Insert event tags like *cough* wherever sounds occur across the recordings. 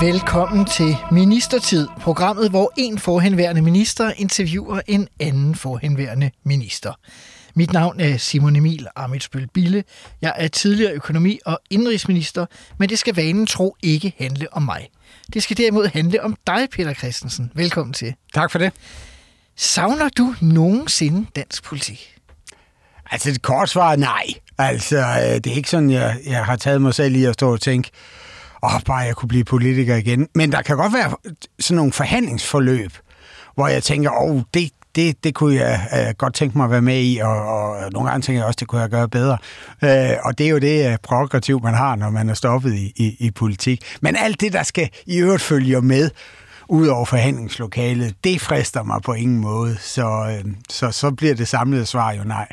Velkommen til Ministertid, programmet, hvor en forhenværende minister interviewer en anden forhenværende minister. Mit navn er Simon Emil Amitsbøl Bille. Jeg er tidligere økonomi- og indrigsminister, men det skal vanen tro ikke handle om mig. Det skal derimod handle om dig, Peter Christensen. Velkommen til. Tak for det. Savner du nogensinde dansk politik? Altså, det kort svar er nej. Altså, øh, det er ikke sådan, jeg, jeg har taget mig selv i at stå og tænke, åh, oh, bare jeg kunne blive politiker igen. Men der kan godt være sådan nogle forhandlingsforløb, hvor jeg tænker, åh, oh, det, det, det kunne jeg uh, godt tænke mig at være med i, og, og nogle gange tænker jeg også, det kunne jeg gøre bedre. Uh, og det er jo det øh, uh, prerogativ, man har, når man er stoppet i, i, i politik. Men alt det, der skal i øvrigt følge med, ud over forhandlingslokalet, det frister mig på ingen måde. Så, uh, så, så bliver det samlede svar jo nej.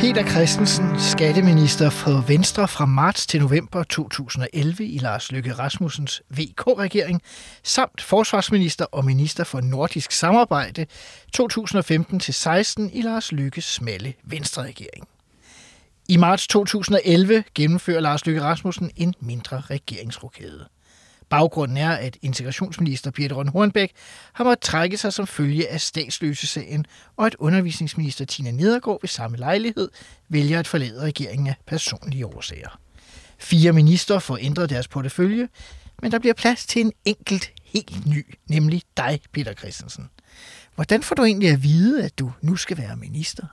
Peter Christensen, skatteminister for Venstre fra marts til november 2011 i Lars Løkke Rasmussens VK-regering, samt forsvarsminister og minister for nordisk samarbejde 2015-16 i Lars Løkkes smalle Venstre-regering. I marts 2011 gennemfører Lars Løkke Rasmussen en mindre regeringsrokade. Baggrunden er, at integrationsminister Birte Røn Hornbæk har måttet trække sig som følge af statsløsesagen, og at undervisningsminister Tina Nedergaard ved samme lejlighed vælger at forlade regeringen af personlige årsager. Fire minister får ændret deres portefølje, men der bliver plads til en enkelt helt ny, nemlig dig, Peter Christensen. Hvordan får du egentlig at vide, at du nu skal være minister?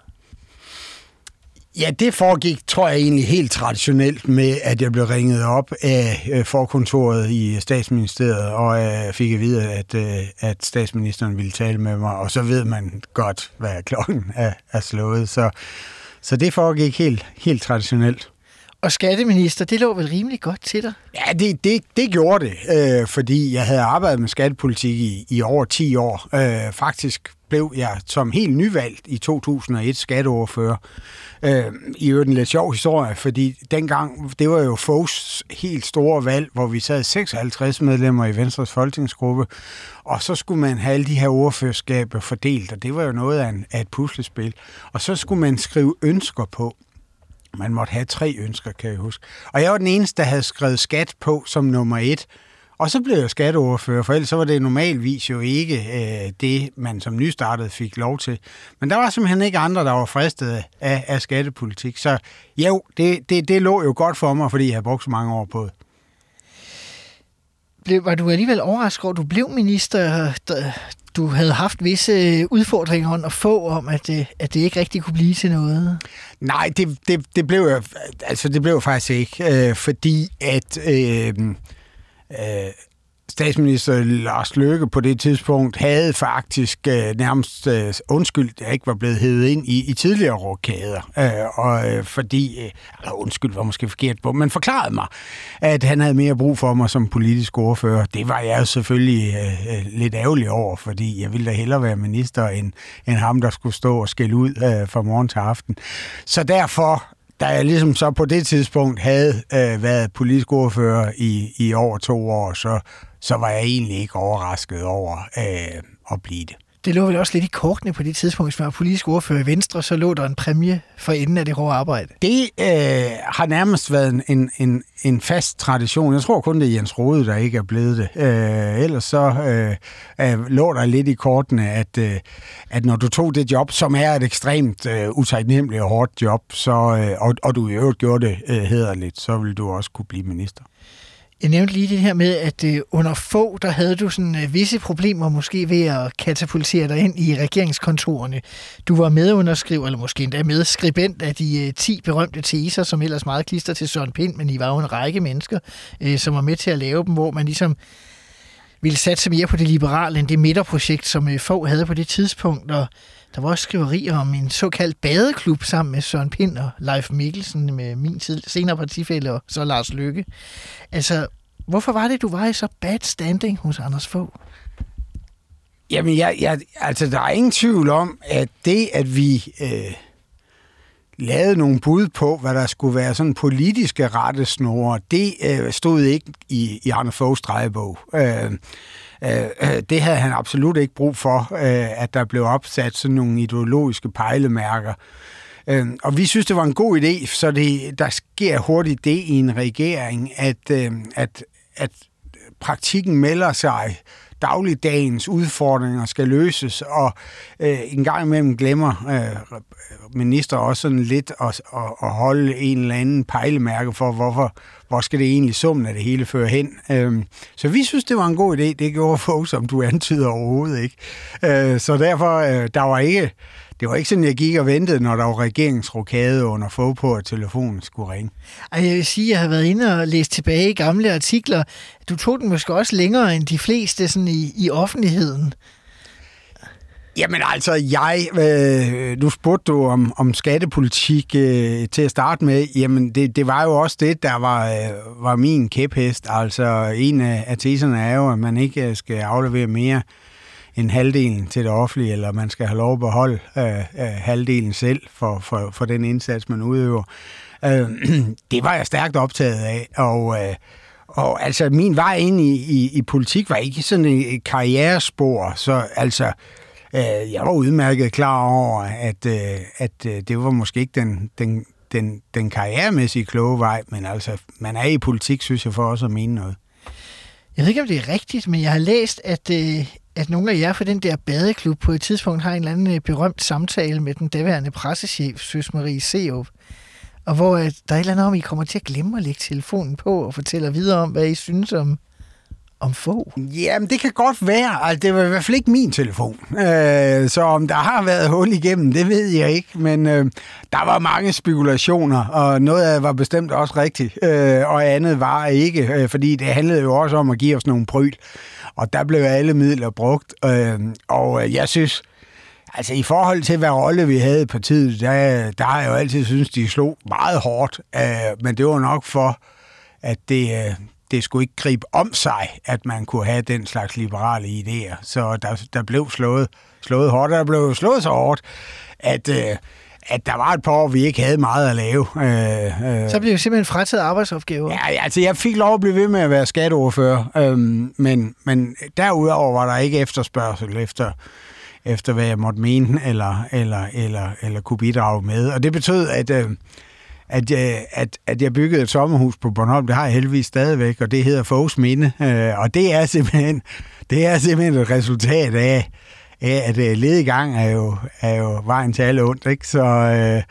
Ja, det foregik, tror jeg egentlig helt traditionelt med, at jeg blev ringet op af øh, forkontoret i statsministeriet, og jeg fik at vide, at, øh, at statsministeren ville tale med mig, og så ved man godt, hvad klokken er, er slået. Så, så det foregik helt, helt traditionelt. Og skatteminister, det lå vel rimelig godt til dig? Ja, det, det, det gjorde det, øh, fordi jeg havde arbejdet med skattepolitik i, i over 10 år. Øh, faktisk blev jeg som helt nyvalgt i 2001 skatteordfører. Øh, I øvrigt en lidt sjov historie, fordi dengang, det var jo Fogs helt store valg, hvor vi sad 56 medlemmer i Venstres folketingsgruppe, og så skulle man have alle de her ordførerskaber fordelt, og det var jo noget af, en, af et puslespil. Og så skulle man skrive ønsker på. Man måtte have tre ønsker, kan jeg huske. Og jeg var den eneste, der havde skrevet skat på som nummer et. Og så blev jeg skatteordfører, for ellers så var det normalvis jo ikke øh, det, man som nystartet fik lov til. Men der var simpelthen ikke andre, der var fristet af, af skattepolitik. Så jo, det, det, det lå jo godt for mig, fordi jeg havde brugt så mange år på det. Blev, var du alligevel overrasket over, at du blev minister? Du havde haft visse udfordringer at få om, at det, at det ikke rigtig kunne blive til noget? Nej, det, det, det blev jeg, altså det blev faktisk ikke, øh, fordi at øh, øh, statsminister Lars Løkke på det tidspunkt havde faktisk øh, nærmest øh, undskyld, at jeg ikke var blevet hævet ind i, i tidligere rokader. Øh, og øh, fordi, øh, eller undskyld var måske forkert på, men forklarede mig, at han havde mere brug for mig som politisk ordfører. Det var jeg selvfølgelig øh, øh, lidt ærgerlig over, fordi jeg ville da hellere være minister, end, end ham, der skulle stå og skælde ud øh, fra morgen til aften. Så derfor da jeg ligesom så på det tidspunkt havde øh, været politisk ordfører i, i over to år, så, så var jeg egentlig ikke overrasket over øh, at blive det. Det lå vel også lidt i kortene på det tidspunkt, hvis man var politisk ordfører i Venstre, så lå der en præmie for enden af det hårde arbejde. Det øh, har nærmest været en, en, en fast tradition. Jeg tror kun, det er Jens Rode, der ikke er blevet det. Øh, ellers så øh, øh, lå der lidt i kortene, at, øh, at når du tog det job, som er et ekstremt øh, utaknemmeligt og hårdt job, så, øh, og, og du i øvrigt gjorde det øh, hederligt, så vil du også kunne blive minister. Jeg nævnte lige det her med, at øh, under få, der havde du sådan øh, visse problemer måske ved at katapultere dig ind i regeringskontorene. Du var medunderskriver, eller måske endda medskribent af de øh, 10 berømte teser, som ellers meget klister til Søren Pind, men I var jo en række mennesker, øh, som var med til at lave dem, hvor man ligesom ville satse mere på det liberale end det midterprojekt, som øh, få havde på det tidspunkt. Og der var også skriverier om en såkaldt badeklub sammen med Søren Pind og Leif Mikkelsen med min tid, senere partifælde og så Lars Lykke. Altså, Hvorfor var det, du var i så bad standing hos Anders Fogh? Jamen, jeg, jeg, altså, der er ingen tvivl om, at det, at vi øh, lavede nogle bud på, hvad der skulle være sådan politiske rettesnore, det øh, stod ikke i, i Arne Foghs drejebog. Øh, Øh, øh, det havde han absolut ikke brug for, øh, at der blev opsat sådan nogle ideologiske pejlemærker. Øh, og vi synes, det var en god idé, så det, der sker hurtigt det i en regering, at, øh, at, at praktikken melder sig dagligdagens udfordringer skal løses, og øh, en gang imellem glemmer øh, minister også sådan lidt at, at, at holde en eller anden pejlemærke for, hvorfor, hvor skal det egentlig summen af det hele føre hen. Øh, så vi synes, det var en god idé. Det gjorde *laughs* folk, som du antyder overhovedet ikke. Øh, så derfor, øh, der var ikke det var ikke sådan, jeg gik og ventede, når der var regeringsrokade under få på, at telefonen skulle ringe. Ej, jeg vil sige, at jeg har været inde og læst tilbage i gamle artikler. Du tog den måske også længere end de fleste sådan i, i offentligheden. Jamen altså, jeg, øh, nu spurgte du om, om skattepolitik øh, til at starte med. Jamen, det, det var jo også det, der var, øh, var min kæphest. Altså, en af, af teserne er jo, at man ikke skal aflevere mere en halvdelen til det offentlige, eller man skal have lov at beholde øh, øh, halvdelen selv for, for, for den indsats, man udøver. Øh, *clears throat* det var jeg stærkt optaget af, og, øh, og altså min vej ind i, i, i politik var ikke sådan et karrierespor, så altså øh, jeg var udmærket klar over, at, øh, at øh, det var måske ikke den, den, den, den karrieremæssige kloge vej, men altså man er i politik, synes jeg, for også at mene noget. Jeg ved ikke, om det er rigtigt, men jeg har læst, at, øh, at nogle af jer fra den der badeklub på et tidspunkt har en eller anden øh, berømt samtale med den daværende pressechef, Søs Marie Seup, og hvor øh, der er et eller andet om, I kommer til at glemme at lægge telefonen på og fortæller videre om, hvad I synes om, om få. Jamen, det kan godt være. Altså, det var i hvert fald ikke min telefon. Øh, så om der har været hul igennem, det ved jeg ikke. Men øh, der var mange spekulationer, og noget af det var bestemt også rigtigt, øh, og andet var ikke, øh, fordi det handlede jo også om at give os nogle pryl. Og der blev alle midler brugt, øh, og øh, jeg synes, altså i forhold til, hvad rolle vi havde i partiet, der, der har jeg jo altid synes de slog meget hårdt, øh, men det var nok for, at det, øh, det skulle ikke gribe om sig, at man kunne have den slags liberale idéer. Så der, der blev slået, slået hårdt, der blev slået så hårdt, at... Øh, at der var et par år, vi ikke havde meget at lave. Øh, øh. Så blev det simpelthen frataget arbejdsopgaver? Ja, altså jeg fik lov at blive ved med at være skatteordfører, øh, men, men derudover var der ikke efterspørgsel efter, efter hvad jeg måtte mene eller, eller, eller, eller kunne bidrage med. Og det betød, at... Øh, at, jeg, at, at jeg byggede et sommerhus på Bornholm, det har jeg heldigvis stadigvæk, og det hedder Fogs Minde, øh, og det er simpelthen, det er simpelthen et resultat af, af at uh, ledegang er jo, er jo vejen til alt ondt, ikke? Så, uh,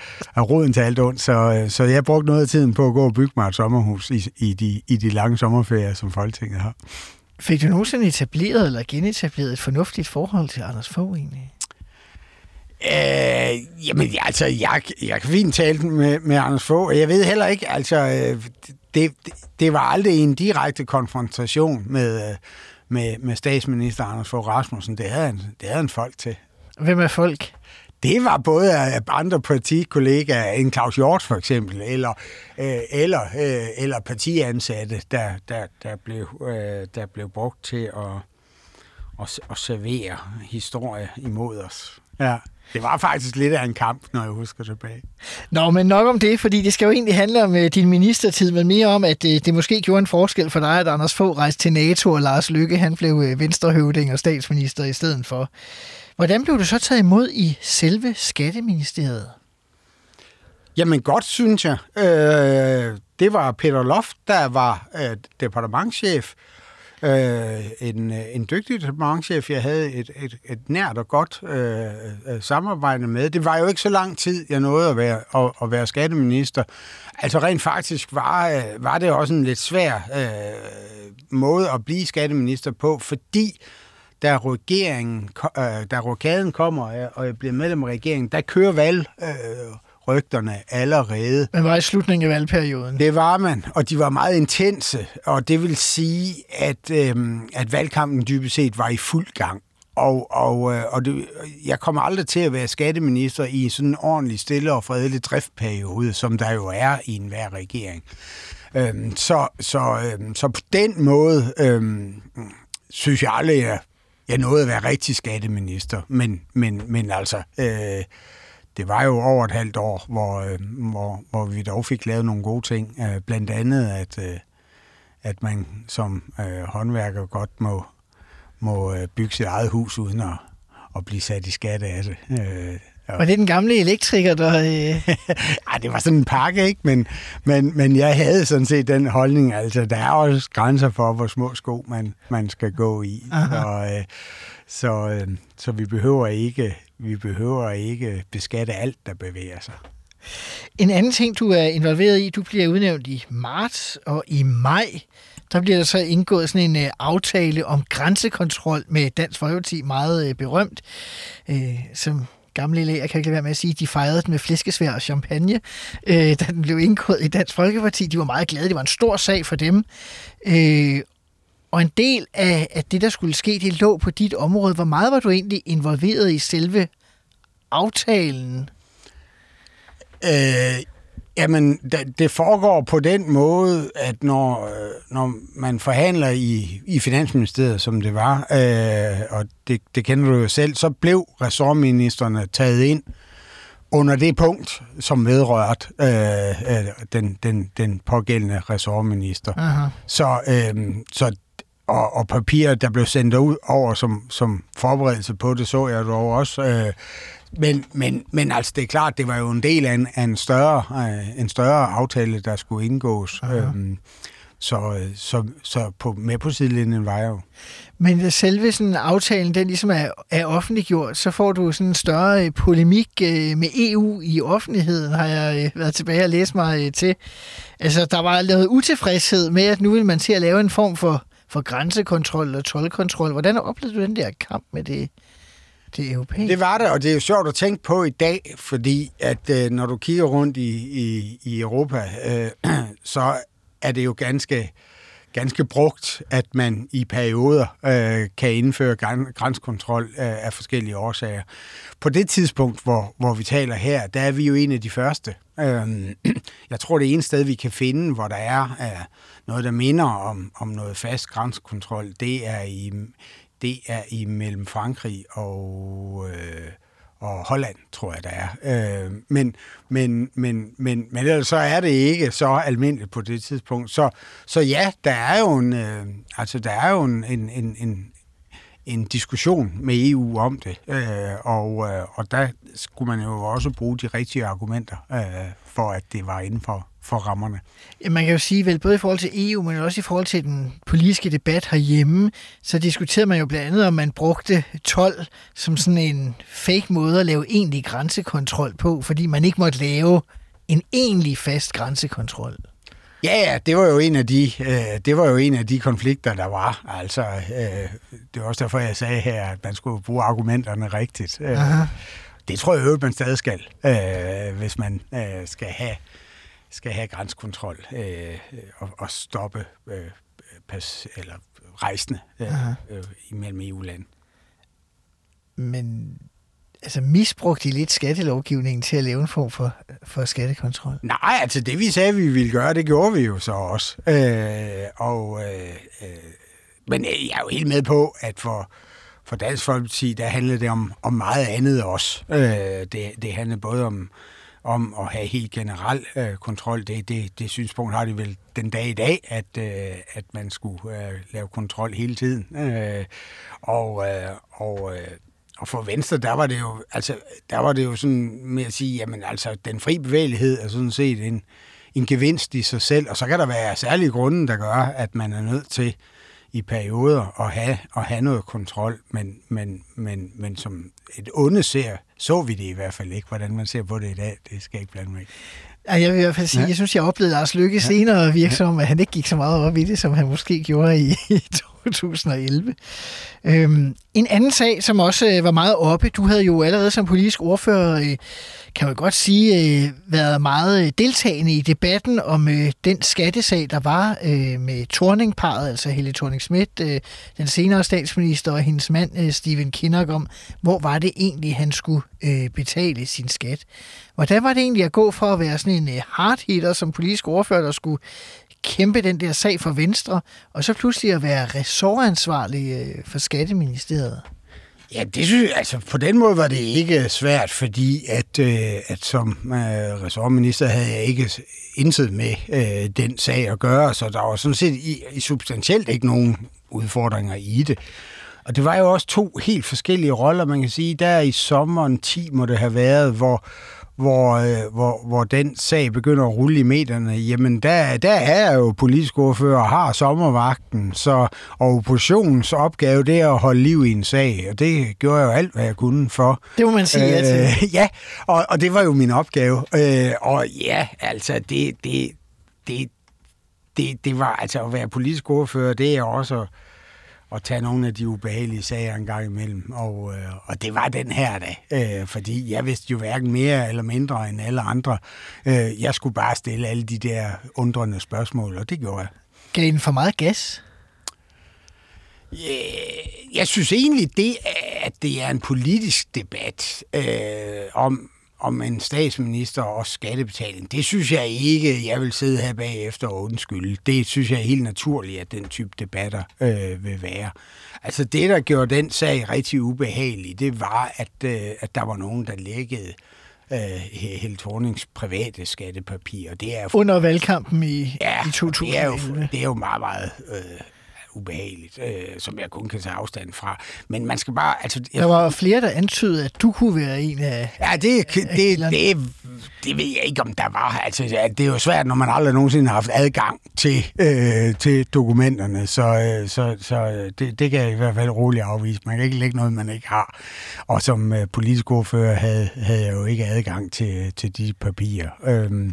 og roden til alt ondt, så, så jeg brugte noget af tiden på at gå og bygge mig et sommerhus i, i, de, i de lange sommerferier, som Folketinget har. Fik du nogensinde etableret eller genetableret et fornuftigt forhold til Anders Fogh egentlig? Øh, jamen, altså, jeg, jeg kan fint tale med, med Anders Fogh, jeg ved heller ikke, altså, det, det, det var aldrig en direkte konfrontation med, med, med statsminister Anders Fogh Rasmussen. Det havde, han, det havde han folk til. Hvem er folk? Det var både andre partikollegaer, en Claus Hjort for eksempel, eller, øh, eller, øh, eller partiansatte, der, der, der, blev, øh, der blev brugt til at, at, at servere historie imod os. Ja. Det var faktisk lidt af en kamp, når jeg husker tilbage. Nå, men nok om det, fordi det skal jo egentlig handle om uh, din ministertid, men mere om, at uh, det måske gjorde en forskel for dig, at Anders Fogh rejste til NATO, og Lars Lykke, han blev uh, venstrehøvding og statsminister i stedet for. Hvordan blev du så taget imod i selve Skatteministeriet? Jamen godt, synes jeg. Øh, det var Peter Loft, der var øh, departementchef, øh, Øh, en, øh, en dygtig departementchef, jeg havde et, et, et nært og godt øh, øh, samarbejde med. Det var jo ikke så lang tid, jeg nåede at være, at, at være skatteminister. Altså rent faktisk var, øh, var det også en lidt svær øh, måde at blive skatteminister på, fordi da regeringen, øh, da rokaden kommer, og jeg bliver medlem af regeringen, der kører valg øh, rygterne allerede. Men var i slutningen af valgperioden? Det var man, og de var meget intense, og det vil sige, at, øhm, at valgkampen dybest set var i fuld gang. Og, og, øh, og det, jeg kommer aldrig til at være skatteminister i sådan en ordentlig, stille og fredelig driftperiode, som der jo er i enhver regering. Øhm, så, så, øhm, så på den måde øhm, synes jeg aldrig, at jeg nåede at være rigtig skatteminister. Men, men, men altså, øh, det var jo over et halvt år, hvor, øh, hvor, hvor vi dog fik lavet nogle gode ting. Øh, blandt andet, at, øh, at man som øh, håndværker godt må, må øh, bygge sit eget hus uden at, at blive sat i skat af det. Øh, Ja. Var det den gamle elektriker, der... Øh... *laughs* Ej, det var sådan en pakke, ikke? Men, men, men jeg havde sådan set den holdning, altså der er også grænser for, hvor små sko man, man skal gå i. Og, øh, så, øh, så vi behøver ikke vi behøver ikke beskatte alt, der bevæger sig. En anden ting, du er involveret i, du bliver udnævnt i marts og i maj. Der bliver der så indgået sådan en øh, aftale om grænsekontrol med Dansk Folkeparti, meget øh, berømt, uh, som gamle læger, kan ikke lade være med at sige, de fejrede den med flæskesvær og champagne, øh, da den blev indgået i Dansk Folkeparti. De var meget glade, det var en stor sag for dem. Øh, og en del af, af det, der skulle ske, det lå på dit område. Hvor meget var du egentlig involveret i selve aftalen? Øh, jamen, det foregår på den måde, at når, når man forhandler i, i Finansministeriet, som det var, øh, og det, det kender du jo selv, så blev ressortministerne taget ind under det punkt, som vedrørt øh, øh, den, den, den pågældende ressortminister. Aha. Så, øh, så og, og papirer, der blev sendt ud over som, som forberedelse på det, så jeg dog også. Øh, men, men, men altså, det er klart, det var jo en del af en, af en, større, øh, en større aftale, der skulle indgås. Øhm, så, så, så på, med på sidelinjen var jeg jo. Men selve sådan aftalen, den ligesom er, er offentliggjort, så får du sådan en større øh, polemik øh, med EU i offentligheden, har jeg øh, været tilbage og læst mig til. Altså, der var lavet utilfredshed med, at nu vil man til at lave en form for for grænsekontrol og tolvkontrol. Hvordan oplevede du den der kamp med det, det europæiske? Det var det, og det er jo sjovt at tænke på i dag, fordi at øh, når du kigger rundt i, i, i Europa, øh, *clears throat* så er det jo ganske ganske brugt, at man i perioder øh, kan indføre grænsekontrol øh, af forskellige årsager. På det tidspunkt, hvor, hvor vi taler her, der er vi jo en af de første. Øh, *clears throat* jeg tror, det er en sted, vi kan finde, hvor der er øh, noget, der minder om, om noget fast grænsekontrol, det er i, det er i mellem Frankrig og... Øh, og Holland, tror jeg, der er. Øh, men, men, men, men, men ellers så er det ikke så almindeligt på det tidspunkt. Så, så ja, der er jo en, øh, altså, der er jo en, en, en, en, en diskussion med EU om det, øh, og, øh, og der skulle man jo også bruge de rigtige argumenter øh, for, at det var inden for, for rammerne. Man kan jo sige, vel både i forhold til EU, men også i forhold til den politiske debat herhjemme, så diskuterede man jo blandt andet, om man brugte 12 som sådan en fake måde at lave egentlig grænsekontrol på, fordi man ikke måtte lave en egentlig fast grænsekontrol. Ja, ja, det var jo en af de, øh, det var jo en af de konflikter, der var. Altså, øh, det var også derfor, jeg sagde her, at man skulle bruge argumenterne rigtigt. Øh, det tror jeg øvrigt, man stadig skal, øh, hvis man øh, skal have skal have grænsekontrol øh, og, og stoppe øh, pas, eller rejsende øh, øh, imellem EU-land. Men altså misbrugte de lidt skattelovgivningen til at lave en form for, for skattekontrol? Nej, altså det vi sagde, vi ville gøre, det gjorde vi jo så også. Øh, og, øh, øh, men jeg er jo helt med på, at for, for Dansk Folkeparti, der handlede det om, om meget andet også. Øh, det, det handlede både om, om at have helt generel øh, kontrol. Det, det, det synspunkt har de vel den dag i dag, at, øh, at man skulle øh, lave kontrol hele tiden. Øh, og, øh, og, øh, og for Venstre, der var det jo, altså, der var det jo sådan med at sige, jamen altså, den fri bevægelighed er sådan set en, en gevinst i sig selv, og så kan der være særlige grunde, der gør, at man er nødt til i perioder at have, at have noget kontrol, men, men, men, men som et onde ser, så vi det i hvert fald ikke. Hvordan man ser på det i dag, det skal jeg ikke blande mig i. Jeg vil i hvert fald sige, ja. jeg synes, jeg oplevede Lars Lykke ja. senere virke som, at han ikke gik så meget op i det, som han måske gjorde i, i 2011. Øhm, en anden sag, som også øh, var meget oppe, du havde jo allerede som politisk ordfører, øh, kan man godt sige, øh, været meget øh, deltagende i debatten om øh, den skattesag, der var øh, med Torning-paret, altså Helle thorning Schmidt, øh, den senere statsminister og hendes mand øh, Steven Kinnock om, hvor var det egentlig, han skulle øh, betale sin skat. Hvordan var det egentlig at gå for at være sådan en øh, hardhitter som politisk ordfører, der skulle kæmpe den der sag for Venstre, og så pludselig at være ressortansvarlig øh, for Skatteministeriet? Ja, det synes jeg, altså på den måde var det ikke svært, fordi at, øh, at som øh, ressortminister havde jeg ikke intet med øh, den sag at gøre, så der var sådan set i, i substantielt ikke nogen udfordringer i det. Og det var jo også to helt forskellige roller, man kan sige. Der i sommeren 10 må det have været, hvor, hvor, øh, hvor, hvor den sag begynder at rulle i medierne, jamen der, der er jeg jo politisk ordfører og har sommervagten, så og oppositionens opgave det er at holde liv i en sag, og det gjorde jeg jo alt, hvad jeg kunne for. Det må man sige ja til. Øh, ja, og, og det var jo min opgave. Øh, og ja, altså det, det, det, det, det var altså at være politisk ordfører, det er også at tage nogle af de ubehagelige sager en gang imellem. Og, øh, og det var den her dag, øh, fordi jeg vidste jo hverken mere eller mindre end alle andre. Øh, jeg skulle bare stille alle de der undrende spørgsmål, og det gjorde jeg. Gav den for meget gas? Jeg synes egentlig, det at det er en politisk debat øh, om, om en statsminister og skattebetaling. Det synes jeg ikke, jeg vil sidde her bagefter og undskylde. Det synes jeg er helt naturligt, at den type debatter øh, vil være. Altså det, der gjorde den sag rigtig ubehagelig, det var, at, øh, at der var nogen, der lækkede øh, Helle Thornings private skattepapirer. Det er, Under valgkampen i, ja, i 2011. Det er, jo, det er jo meget, meget øh, ubehageligt, øh, som jeg kun kan tage afstand fra. Men man skal bare... Altså, jeg, Der var flere, der antydede, at du kunne være en af... Ja, det, det, det, det, det ved jeg ikke, om der var. Altså, det er jo svært, når man aldrig nogensinde har haft adgang til, øh, til dokumenterne, så, øh, så, så det, det kan jeg i hvert fald roligt afvise. Man kan ikke lægge noget, man ikke har. Og som øh, politisk ordfører havde, havde jeg jo ikke adgang til, til de papirer. Øh,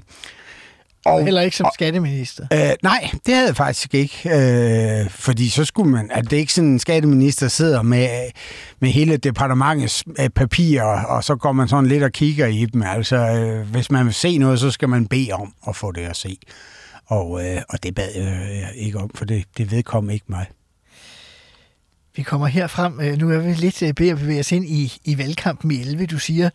og, Heller ikke som og, skatteminister? Øh, nej, det havde jeg faktisk ikke. Øh, fordi så skulle man... At det ikke sådan en skatteminister sidder med, med hele departementets øh, papirer, og så går man sådan lidt og kigger i dem. Altså, øh, hvis man vil se noget, så skal man bede om at få det at se. Og, øh, og det bad jeg ikke om, for det, det vedkom ikke mig. Vi kommer her frem. Øh, nu er vi lidt øh, ved at bevæge os ind i, i valgkampen i 11. Du siger,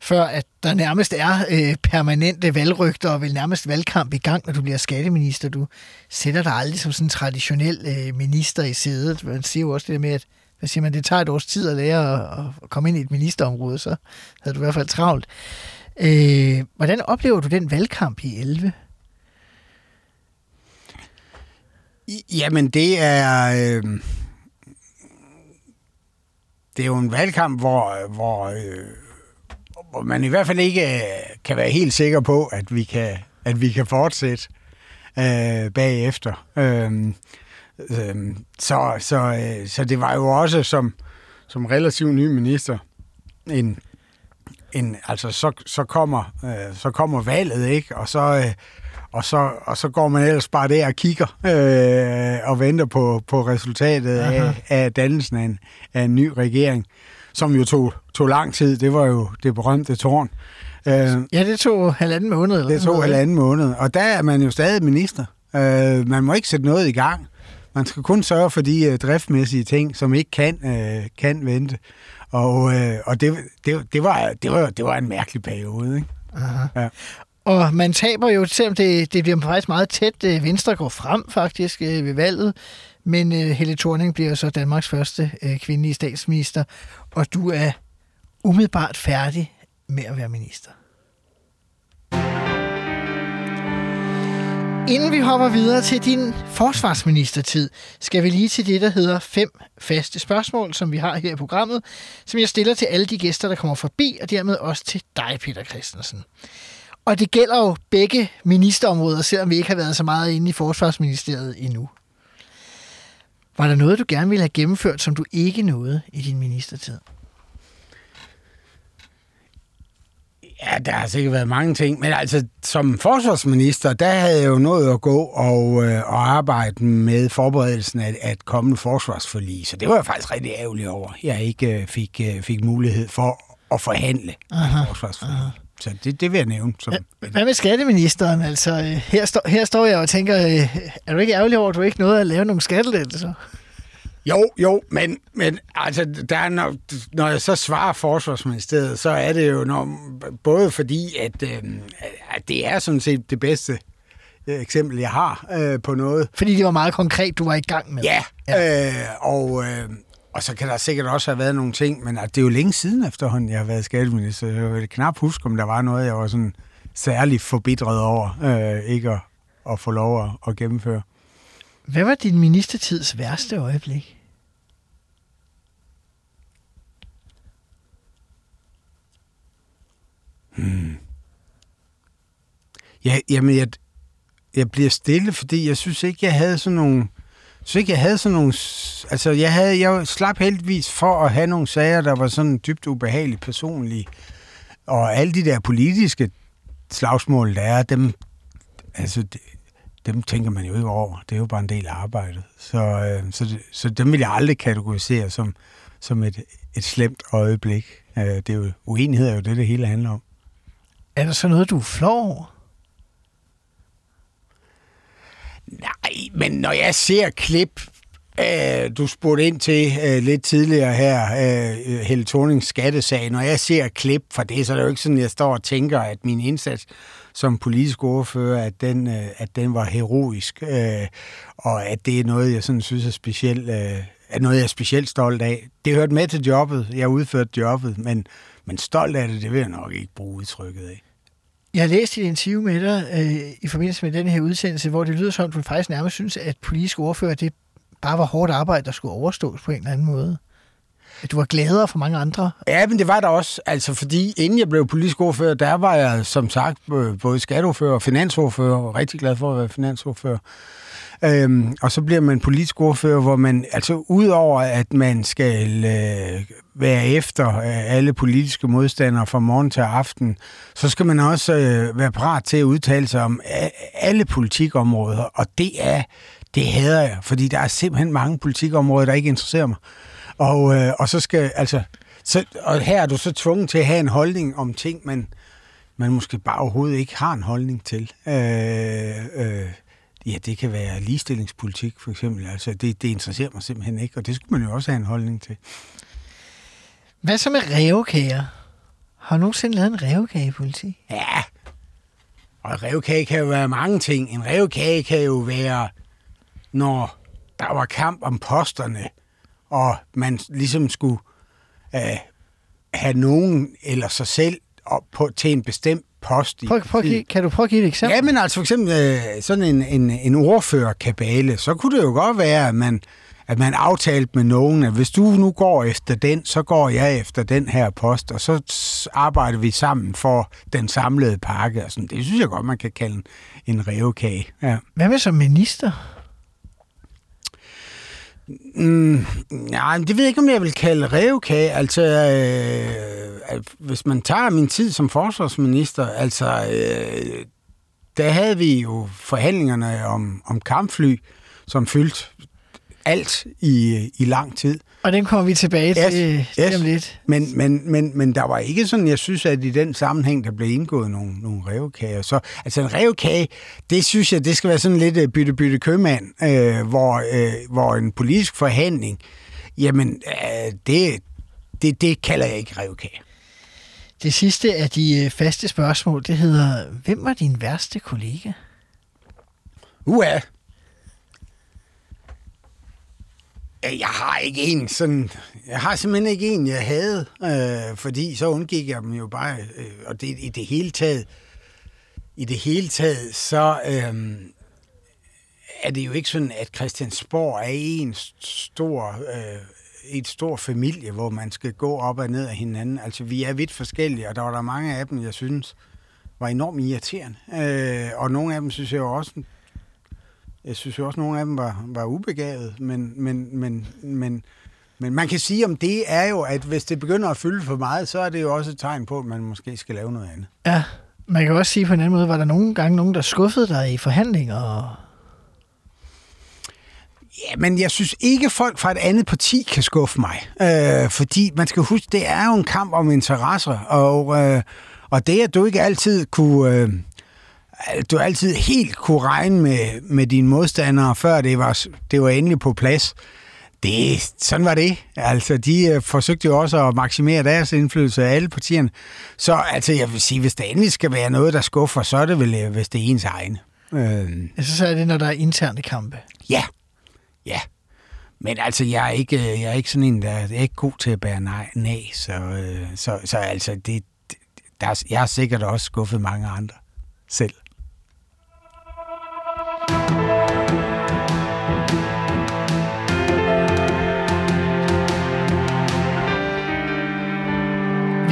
før at der nærmest er øh, permanente valgrygter og vel nærmest valgkamp i gang, når du bliver skatteminister. Du sætter dig aldrig som sådan en traditionel øh, minister i sædet. Man siger jo også det der med, at hvad siger man, det tager et års tid at lære at, at komme ind i et ministerområde, så havde du i hvert fald travlt. Øh, hvordan oplever du den valgkamp i 11? Jamen, det er... Øh, det er jo en valgkamp, hvor, hvor øh, hvor man i hvert fald ikke øh, kan være helt sikker på, at vi kan, at vi kan fortsætte øh, bagefter. Øh, øh, så, så, øh, så det var jo også som, som relativt ny minister en, en altså så, så kommer øh, så kommer valget ikke? Og så øh, og så og så går man ellers bare der og kigger øh, og venter på på resultatet af, af dannelsen af en, af en ny regering som jo tog, tog lang tid. Det var jo det berømte tårn. Øh, ja, det tog halvanden måned. Eller det tog halvanden måned, og der er man jo stadig minister. Øh, man må ikke sætte noget i gang. Man skal kun sørge for de uh, driftmæssige ting, som ikke kan, uh, kan vente. Og, uh, og det, det, det, var, det, var, det var en mærkelig periode. Ikke? Aha. Ja. Og man taber jo, selvom det, det bliver faktisk meget tæt. Venstre går frem faktisk ved valget. Men uh, Helle Thorning bliver så Danmarks første kvindelige statsminister, og du er umiddelbart færdig med at være minister. Inden vi hopper videre til din forsvarsministertid, skal vi lige til det, der hedder fem faste spørgsmål, som vi har her i programmet, som jeg stiller til alle de gæster, der kommer forbi, og dermed også til dig, Peter Christensen. Og det gælder jo begge ministerområder, selvom vi ikke har været så meget inde i forsvarsministeriet endnu. Var der noget, du gerne ville have gennemført, som du ikke nåede i din ministertid? Ja, der har sikkert været mange ting, men altså som forsvarsminister, der havde jeg jo nået at gå og, øh, og arbejde med forberedelsen af, et kommende forsvarsforlig, så det var jeg faktisk rigtig ærgerlig over, jeg ikke øh, fik, øh, fik mulighed for at forhandle aha, forsvarsforlig. Aha. Så det, det vil jeg nævne. Som Hvad med skatteministeren? Altså, her, stå, her står jeg og tænker, er du ikke ærgerlig over, at du ikke nåede at lave nogle skattelettelser? Jo, jo, men, men altså, der er, når, når jeg så svarer Forsvarsministeriet, så er det jo når, både fordi, at, øh, at det er sådan set det bedste, øh, eksempel, jeg har øh, på noget. Fordi det var meget konkret, du var i gang med. Ja, ja. Øh, og, øh, og så kan der sikkert også have været nogle ting, men det er jo længe siden efterhånden, jeg har været skatteminister. Jeg vil knap huske, om der var noget, jeg var sådan særligt forbitret over, øh, ikke at, at få lov at, at gennemføre. Hvad var din ministertids værste øjeblik? Hmm. Ja, jamen, jeg, jeg bliver stille, fordi jeg synes ikke, jeg havde sådan nogle... Så ikke, jeg havde sådan nogle... Altså, jeg, havde, jeg slap heldigvis for at have nogle sager, der var sådan dybt ubehagelige personlige. Og alle de der politiske slagsmål, der er, dem, altså, dem tænker man jo ikke over. Det er jo bare en del af arbejdet. Så, øh, så, så dem vil jeg aldrig kategorisere som, som et, et slemt øjeblik. Øh, det er jo, uenighed er jo det, det hele handler om. Er der så noget, du er flov over? Nej, men når jeg ser klip, øh, du spurgte ind til øh, lidt tidligere her, øh, Helle Thornings skattesag, når jeg ser klip fra det, så er det jo ikke sådan, at jeg står og tænker, at min indsats som politisk ordfører, at den, øh, at den var heroisk, øh, og at det er noget, jeg sådan synes er specielt, øh, er noget, jeg er specielt stolt af. Det hørte med til jobbet, jeg udførte jobbet, men, men stolt af det, det vil jeg nok ikke bruge udtrykket af. Jeg har læst et interview med dig øh, i forbindelse med den her udsendelse, hvor det lyder som, at du faktisk nærmest synes, at politisk ordfører, det bare var hårdt arbejde, der skulle overstås på en eller anden måde. At du var gladere for mange andre. Ja, men det var der også. Altså, fordi inden jeg blev politisk ordfører, der var jeg som sagt øh, både skatteordfører og finansordfører, og rigtig glad for at være finansordfører. Øhm, og så bliver man politisk ordfører, hvor man, altså udover at man skal øh, være efter øh, alle politiske modstandere fra morgen til aften, så skal man også øh, være parat til at udtale sig om øh, alle politikområder, og det er, det hader jeg, fordi der er simpelthen mange politikområder, der ikke interesserer mig. Og, øh, og så skal, altså, så, og her er du så tvunget til at have en holdning om ting, man, man måske bare overhovedet ikke har en holdning til. Øh, øh, Ja, det kan være ligestillingspolitik for eksempel. Altså, det, det interesserer mig simpelthen ikke, og det skulle man jo også have en holdning til. Hvad så med revkager? Har du nogensinde lavet en revkagepolitik? Ja, og revkage kan jo være mange ting. En revkage kan jo være, når der var kamp om posterne, og man ligesom skulle øh, have nogen eller sig selv op på, til en bestemt post. I, prøv, prøv, i, kan du prøve at give et eksempel? Ja, men altså for eksempel øh, sådan en, en, en ordførerkabale, så kunne det jo godt være, at man, at man aftalte med nogen, at hvis du nu går efter den, så går jeg efter den her post, og så arbejder vi sammen for den samlede pakke. Og sådan. Det synes jeg godt, man kan kalde en, en revkage. Ja. Hvad med som minister? Mm, nej, det ved jeg ikke, om jeg vil kalde revkage. Altså, øh, hvis man tager min tid som forsvarsminister, altså, øh, der havde vi jo forhandlingerne om, om kampfly, som fyldte alt i, i lang tid. Og den kommer vi tilbage yes, til, yes. om lidt. Men, men, men, men der var ikke sådan, jeg synes, at i den sammenhæng, der blev indgået nogle, nogle revkager. Så, altså en revkage, det synes jeg, det skal være sådan lidt bytte-bytte købmand, øh, hvor, øh, hvor en politisk forhandling, jamen, øh, det, det, det kalder jeg ikke revkage. Det sidste af de øh, faste spørgsmål, det hedder, hvem var din værste kollega? Uha, Jeg har ikke en sådan... Jeg har simpelthen ikke en, jeg havde, øh, fordi så undgik jeg dem jo bare. Øh, og det, i det hele taget, i det hele taget, så øh, er det jo ikke sådan, at Christiansborg er en stor... Øh, et stor familie, hvor man skal gå op og ned af hinanden. Altså, vi er vidt forskellige, og der var der mange af dem, jeg synes, var enormt irriterende. Øh, og nogle af dem synes jeg jo også jeg synes jo også, at nogle af dem var, var ubegavet, men, men, men, men, men man kan sige om det er jo, at hvis det begynder at fylde for meget, så er det jo også et tegn på, at man måske skal lave noget andet. Ja, man kan også sige på en anden måde, var der nogle gange nogen, der skuffede dig i forhandlinger? Ja, men jeg synes ikke, folk fra et andet parti kan skuffe mig. Øh, fordi man skal huske, det er jo en kamp om interesser, og, øh, og det, at du ikke altid kunne... Øh, du altid helt kunne regne med, med dine modstandere, før det var, det var endelig på plads. Det, sådan var det. Altså, de uh, forsøgte jo også at maksimere deres indflydelse af alle partierne. Så altså, jeg vil sige, hvis der endelig skal være noget, der skuffer, så er det vel, øh, hvis det er ens egne. Øh, Altså, så er det, når der er interne kampe. ja, ja. Men altså, jeg er ikke, øh, jeg er ikke sådan en, der jeg er ikke god til at bære nej, nej så, øh, så, så altså, det, det- der er, jeg har sikkert også skuffet mange andre selv.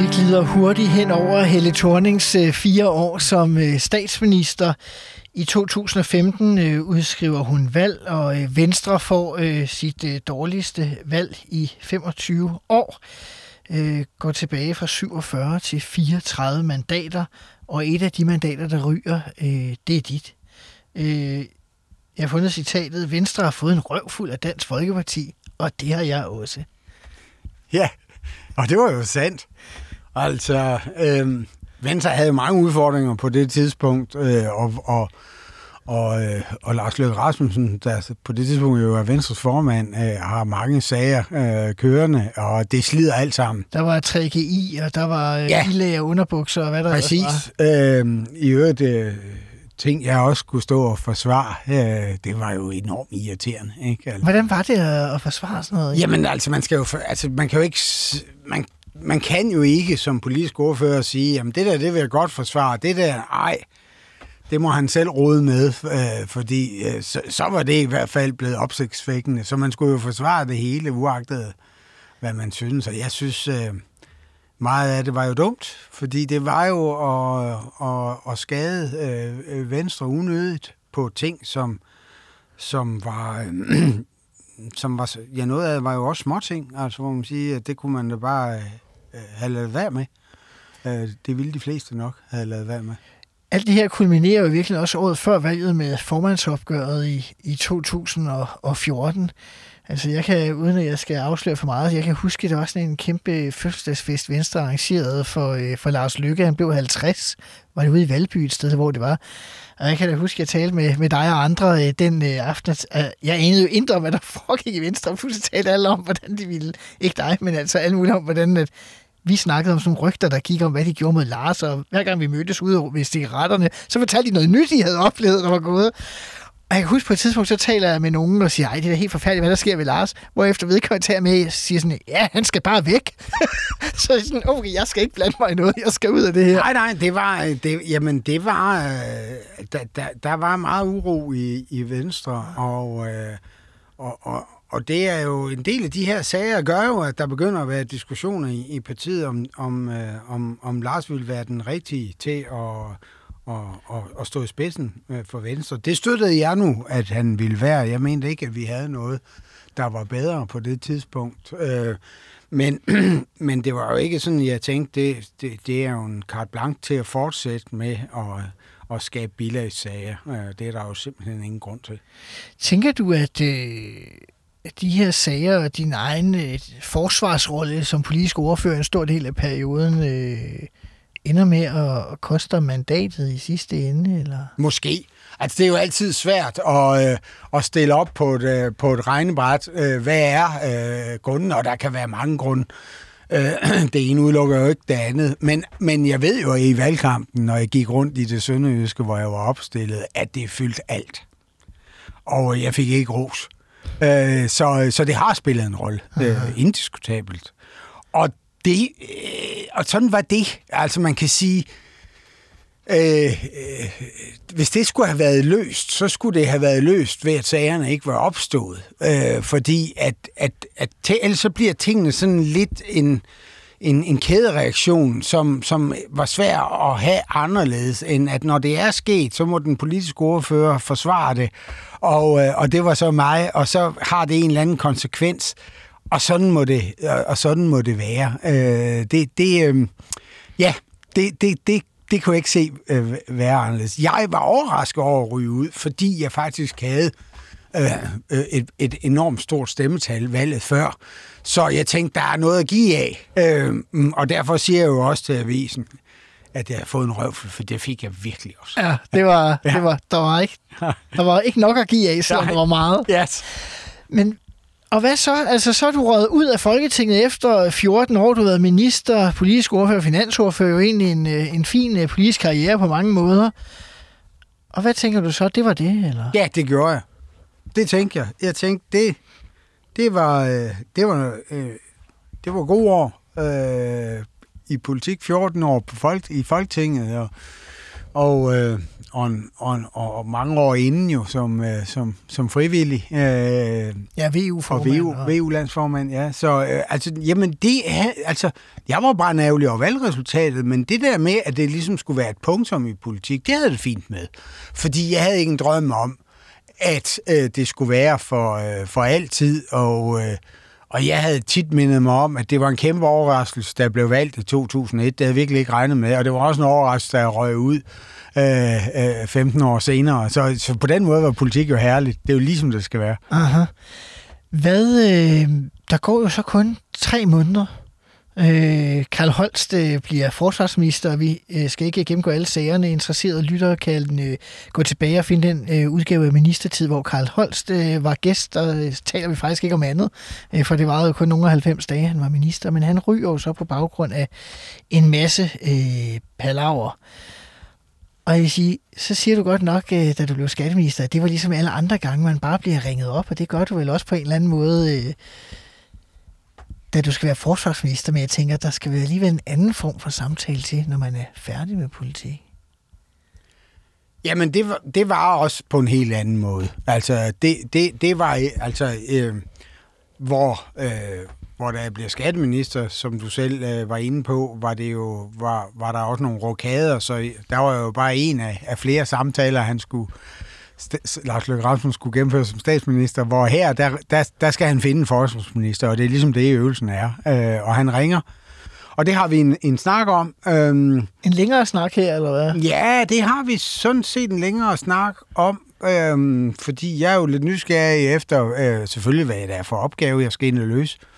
Vi glider hurtigt hen over Helle Thornings øh, fire år som øh, statsminister. I 2015 øh, udskriver hun valg, og Venstre får sit dårligste valg i 25 år. Går tilbage fra 47 til 34 mandater, og et af de mandater, der ryger, det er dit. Øh, jeg har fundet citatet, Venstre har fået en røvfuld af Dansk Folkeparti, og det har jeg også. Ja, og det var jo sandt. Altså, øh, Venstre havde mange udfordringer på det tidspunkt, øh, og, og, og, øh, og Lars Løkke Rasmussen, der på det tidspunkt jo er Venstres formand, øh, har mange sager øh, kørende, og det slider alt sammen. Der var 3GI, og der var øh, Ja. ilæg og underbukser, og hvad der Præcis. var. Øh, I øvrigt, øh, ting jeg også skulle stå og forsvare, øh, det var jo enormt irriterende. Ikke? Altså. Hvordan var det at, forsvare sådan noget? Jamen altså, man skal jo, for- altså, man kan jo ikke, man, man kan jo ikke som politisk ordfører sige, jamen det der, det vil jeg godt forsvare, det der, ej, det må han selv rode med, øh, fordi øh, så, så var det i hvert fald blevet opsigtsvækkende, så man skulle jo forsvare det hele, uagtet hvad man synes, og jeg synes, øh, meget af det var jo dumt, fordi det var jo at, at, at skade øh, Venstre unødigt på ting, som, som var... Øh, *clears throat* som var, ja, noget af det var jo også småting, altså hvor man siger, at det kunne man da bare øh, have lavet være med. Øh, det ville de fleste nok have lavet være med. Alt det her kulminerer jo virkelig også året før valget med formandsopgøret i, i 2014. Altså jeg kan, uden at jeg skal afsløre for meget, jeg kan huske, at der var sådan en kæmpe fødselsdagsfest, Venstre arrangerede for, øh, for Lars Lykke. Han blev 50, var det ude i Valby et sted, hvor det var. Og jeg kan da huske, at jeg talte med, med dig og andre øh, den øh, aften. at, øh, jeg anede jo intet om, hvad der *laughs* foregik i Venstre. Og pludselig talte alle om, hvordan de ville, ikke dig, men altså alle mulige om, hvordan at vi snakkede om sådan nogle rygter, der gik om, hvad de gjorde mod Lars, og hver gang vi mødtes ude ved cigaretterne, så fortalte de noget nyt, de havde oplevet, der var gået. Og jeg kan huske på et tidspunkt, så taler jeg med nogen og siger, ej, det er helt forfærdeligt, hvad der sker ved Lars. Hvorefter vedkommende tager med og siger sådan, ja, han skal bare væk. *laughs* så er jeg sådan, okay, jeg skal ikke blande mig i noget, jeg skal ud af det her. Nej, nej, det var, øh, det, jamen det var, øh, der, der, der var meget uro i, i Venstre, og, øh, og, og, og det er jo en del af de her sager, gør jo, at der begynder at være diskussioner i, i partiet, om, om, øh, om, om Lars ville være den rigtige til at, og, og, og stå i spidsen øh, for Venstre. Det støttede jeg nu, at han ville være. Jeg mente ikke, at vi havde noget, der var bedre på det tidspunkt. Øh, men, *clears throat* men det var jo ikke sådan, jeg tænkte, det, det, det er jo en carte blanche til at fortsætte med at, at skabe bilagssager. Øh, Det er der jo simpelthen ingen grund til. Tænker du, at, øh, at de her sager og din egen øh, forsvarsrolle som politisk ordfører en stor del af perioden øh, ender med at, at koste dig mandatet i sidste ende? Eller? Måske. Altså, det er jo altid svært at, øh, at stille op på et, øh, på et regnebræt. Øh, hvad er øh, grunden? Og der kan være mange grunde. Øh, *clears throat* det ene udelukker jo ikke det andet. Men, men jeg ved jo at i valgkampen, når jeg gik rundt i det sønderjyske, hvor jeg var opstillet, at det fyldte alt. Og jeg fik ikke ros. Øh, så, så det har spillet en rolle. Øh, indiskutabelt. Og, det, øh, og sådan var det. Altså, man kan sige... Øh, øh, hvis det skulle have været løst, så skulle det have været løst ved, at sagerne ikke var opstået. Øh, fordi at, at, at at ellers så bliver tingene sådan lidt en, en, en kædereaktion, som, som var svær at have anderledes, end at når det er sket, så må den politiske ordfører forsvare det. Og, øh, og det var så mig, og så har det en eller anden konsekvens. Og sådan må det, og sådan må det være. Øh, det, det, øh, ja, det, det, det, det kunne jeg ikke se øh, være anderledes. Jeg var overrasket over at ryge ud, fordi jeg faktisk havde øh, øh, et, et enormt stort stemmetal valget før. Så jeg tænkte, der er noget at give af. Øh, og derfor siger jeg jo også til avisen, at jeg har fået en røvfuld, for det fik jeg virkelig også. Ja, det var, ja. det var, der, var ikke, der var ikke nok at give af, selvom der var meget. Yes. Men, og hvad så? Altså, så er du røget ud af Folketinget efter 14 år. Du har været minister, politisk ordfører, finansordfører. Jo egentlig en, øh, en fin øh, politisk karriere på mange måder. Og hvad tænker du så? Det var det, eller? Ja, det gjorde jeg. Det tænkte jeg. Jeg tænkte, det, det var, øh, det var, det var gode år øh, i politik. 14 år på folk, i Folketinget, og, og, øh, og, og, og mange år inden jo som, øh, som, som frivillig. Øh, ja, VU-formand. VU, VU-landsformand, ja. Så øh, altså, jamen det, altså, jeg var bare nærvelig over valgresultatet, men det der med, at det ligesom skulle være et punktum i politik, det havde det fint med. Fordi jeg havde ikke en drøm om, at øh, det skulle være for, øh, for altid, og... Øh, og jeg havde tit mindet mig om, at det var en kæmpe overraskelse, der blev valgt i 2001. Det havde jeg virkelig ikke regnet med, og det var også en overraskelse, der røg ud øh, øh, 15 år senere. Så, så på den måde var politik jo herligt. Det er jo ligesom det skal være. Aha. Hvad, øh, der går jo så kun tre måneder Øh, Karl Holst øh, bliver forsvarsminister, og vi øh, skal ikke gennemgå alle sagerne. Interesserede lyttere kan øh, gå tilbage og finde den øh, udgave af Ministertid, hvor Karl Holst øh, var gæst, og øh, taler vi faktisk ikke om andet, øh, for det var jo kun nogle af 90 dage, han var minister, men han ryger jo så på baggrund af en masse øh, palaver. Og jeg vil sige, så siger du godt nok, øh, da du blev skatteminister, at det var ligesom alle andre gange, man bare bliver ringet op, og det gør du vel også på en eller anden måde... Øh, da du skal være forsvarsminister, men jeg tænker, der skal være alligevel en anden form for samtale til, når man er færdig med politik. Jamen, det var, det var også på en helt anden måde. Altså, det, det, det var øh, altså, øh, hvor, øh, hvor der bliver skatteminister, som du selv øh, var inde på, var det jo var, var der også nogle rokader, så der var jo bare en af, af flere samtaler, han skulle Lars Løkke Rasmussen skulle gennemføre som statsminister, hvor her, der, der, der skal han finde en forsvarsminister, og det er ligesom det, øvelsen er. Øh, og han ringer, og det har vi en, en snak om. Øhm, en længere snak her, eller hvad? Ja, det har vi sådan set en længere snak om, øhm, fordi jeg er jo lidt nysgerrig efter, øh, selvfølgelig hvad det er for opgave, jeg skal ind og løse. Øh,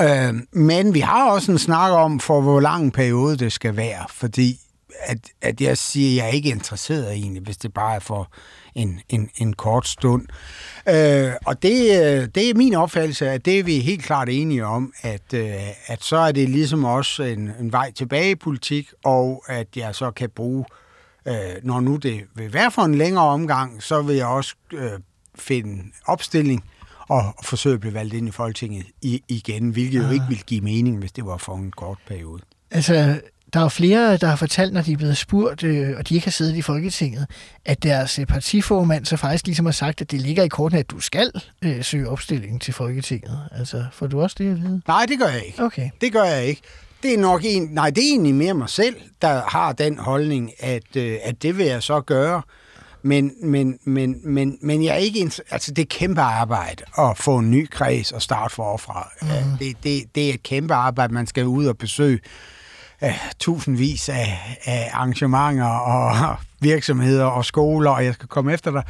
Øh, men vi har også en snak om, for hvor lang en periode det skal være, fordi at, at jeg siger, at jeg er ikke interesseret egentlig, hvis det bare er for en, en, en kort stund. Øh, og det, øh, det er min opfattelse, at det er vi helt klart enige om, at, øh, at så er det ligesom også en, en vej tilbage i politik, og at jeg så kan bruge, øh, når nu det vil være for en længere omgang, så vil jeg også øh, finde opstilling og forsøge at blive valgt ind i Folketinget igen, hvilket jo ikke ville give mening, hvis det var for en kort periode. Altså, der er jo flere, der har fortalt, når de er blevet spurgt, øh, og de ikke har siddet i Folketinget, at deres øh, partiformand så faktisk ligesom har sagt, at det ligger i kortene, at du skal øh, søge opstilling til Folketinget. Altså, får du også det at vide? Nej, det gør jeg ikke. Okay. Det gør jeg ikke. Det er nok en, nej, det er egentlig mere mig selv, der har den holdning, at, øh, at det vil jeg så gøre. Men, men, men, men, men jeg er ikke... Altså, det er kæmpe arbejde at få en ny kreds og starte forfra. Mm. Det, det, det er et kæmpe arbejde, man skal ud og besøge øh, tusindvis af, af arrangementer og *laughs* virksomheder og skoler, og jeg skal komme efter dig.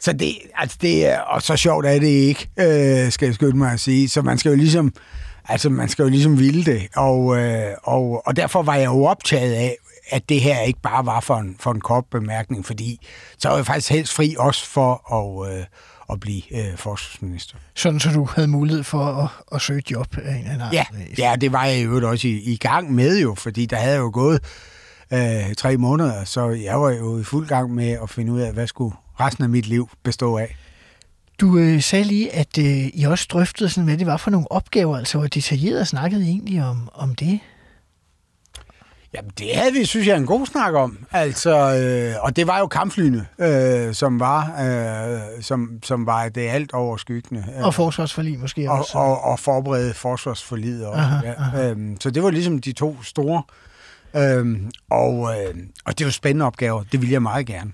Så det, altså det er, og så sjovt er det ikke, øh, skal jeg skynde mig at sige. Så man skal jo ligesom, altså man skal jo ligesom ville det, og, øh, og, og derfor var jeg jo optaget af, at det her ikke bare var for en, for en kort bemærkning, fordi så var jeg faktisk helst fri også for at, øh, at blive øh, forsvarsminister. Sådan, så du havde mulighed for at, at søge job af en Ja, ja, det var jeg jo også i, i gang med jo, fordi der havde jo gået øh, tre måneder, så jeg var jo i fuld gang med at finde ud af, hvad skulle resten af mit liv bestå af. Du øh, sagde lige, at øh, I også drøftede, sådan, hvad det var for nogle opgaver, altså hvor detaljeret snakkede I egentlig om, om det? Jamen, det havde vi, synes jeg, en god snak om. Altså, øh, og det var jo kampflyene, øh, som var øh, som, som var det alt overskyggende. Øh, og forsvarsforlig måske og, også. Og, og, og forberede forsvarsforliget også. Aha, ja. aha. Øhm, så det var ligesom de to store Øhm, og, øh, og det er jo spændende opgaver. Det vil jeg meget gerne.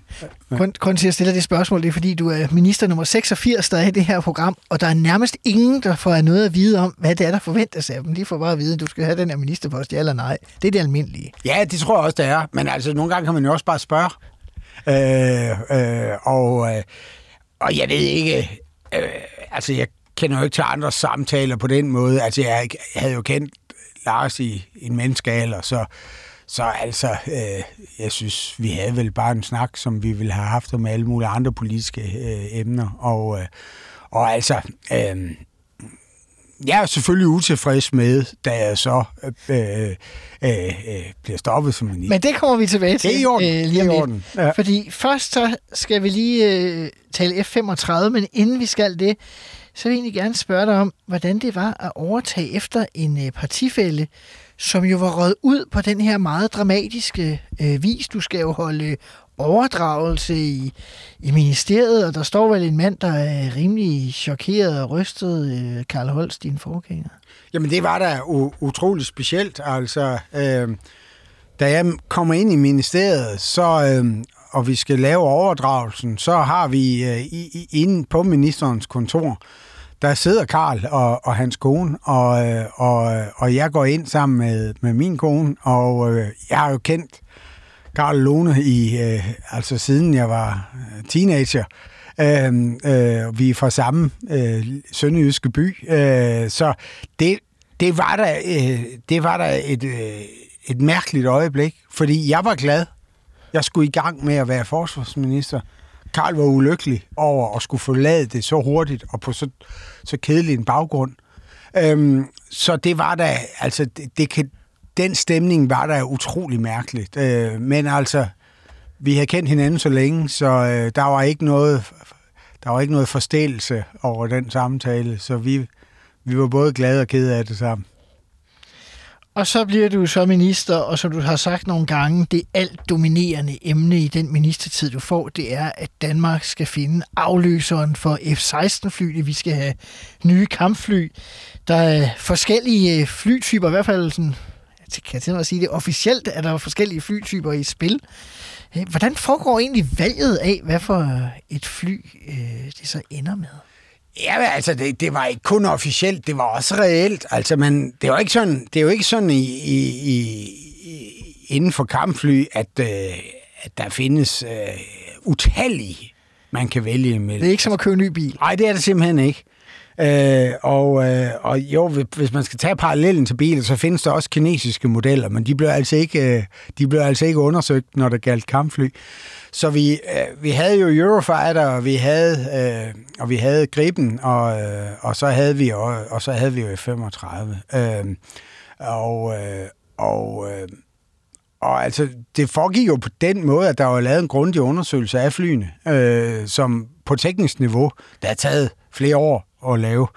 Ja. Grunden til, at jeg stiller det spørgsmål, det er, fordi du er minister nummer 86, der er i det her program, og der er nærmest ingen, der får noget at vide om, hvad det er, der forventes af dem. De får bare at vide, at du skal have den her ministerpost, ja eller nej. Det er det almindelige. Ja, det tror jeg også, det er. Men altså, nogle gange kan man jo også bare spørge. Øh, øh, og, øh, og jeg ved ikke... Øh, altså, jeg kender jo ikke til andre samtaler på den måde. Altså, jeg, jeg havde jo kendt Lars i en menneskealder, så så altså, øh, jeg synes, vi havde vel bare en snak, som vi ville have haft om alle mulige andre politiske øh, emner. Og, øh, og altså, øh, jeg er selvfølgelig utilfreds med, da jeg så øh, øh, øh, bliver stoppet som minister. Men det kommer vi tilbage til Det er i orden. øh, Det lige er om i orden. Ja. Fordi først så skal vi lige øh, tale F-35, men inden vi skal det, så vil jeg egentlig gerne spørge dig om, hvordan det var at overtage efter en øh, partifælde, som jo var røget ud på den her meget dramatiske øh, vis. Du skal jo holde overdragelse i, i ministeriet, og der står vel en mand, der er rimelig chokeret og rystet, øh, Karl Holst, din forgænger. Jamen, det var da utroligt specielt. Altså, øh, da jeg kommer ind i ministeriet, så, øh, og vi skal lave overdragelsen, så har vi øh, i, i, inde på ministerens kontor, der sidder Karl og, og hans kone, og, øh, og, og jeg går ind sammen med, med min kone, og øh, jeg har jo kendt Karl Lone i, øh, altså siden jeg var øh, teenager. Øh, øh, vi er fra samme øh, sønderjyske by, øh, så det, det var da, øh, det var da et, øh, et mærkeligt øjeblik, fordi jeg var glad. Jeg skulle i gang med at være forsvarsminister. Karl var ulykkelig over at skulle forlade det så hurtigt og på så, så kedelig en baggrund. Øhm, så det var da, altså, det, det kan, den stemning var da utrolig mærkeligt. Øh, men altså, vi har kendt hinanden så længe, så øh, der var ikke noget, der var ikke noget forståelse over den samtale, så vi, vi var både glade og kede af det sammen. Og så bliver du så minister, og som du har sagt nogle gange, det alt dominerende emne i den ministertid, du får, det er, at Danmark skal finde afløseren for F-16-fly. Vi skal have nye kampfly. Der er forskellige øh, flytyper, i hvert fald sådan, jeg kan jeg at sige det, officielt er der forskellige flytyper i spil. Øh, hvordan foregår egentlig valget af, hvad for et fly øh, det så ender med? Ja, altså, det, det var ikke kun officielt, det var også reelt. Altså, man, det, var ikke sådan, det er jo ikke sådan i, i, i, inden for kampfly, at, øh, at der findes øh, utallige, man kan vælge imellem. Det er ikke som at købe en ny bil. Nej, det er det simpelthen ikke. Øh, og, øh, og jo, hvis man skal tage parallellen til biler, så findes der også kinesiske modeller, men de blev altså ikke, øh, de blev altså ikke undersøgt, når der galt kampfly. Så vi, øh, vi havde jo Eurofighter, og vi havde, øh, og vi havde Gripen, og, øh, og, så havde vi, og, og så havde vi jo F-35. Øh, og, øh, og, øh, og altså, det foregik jo på den måde, at der var lavet en grundig undersøgelse af flyene, øh, som på teknisk niveau, der har taget flere år at lave.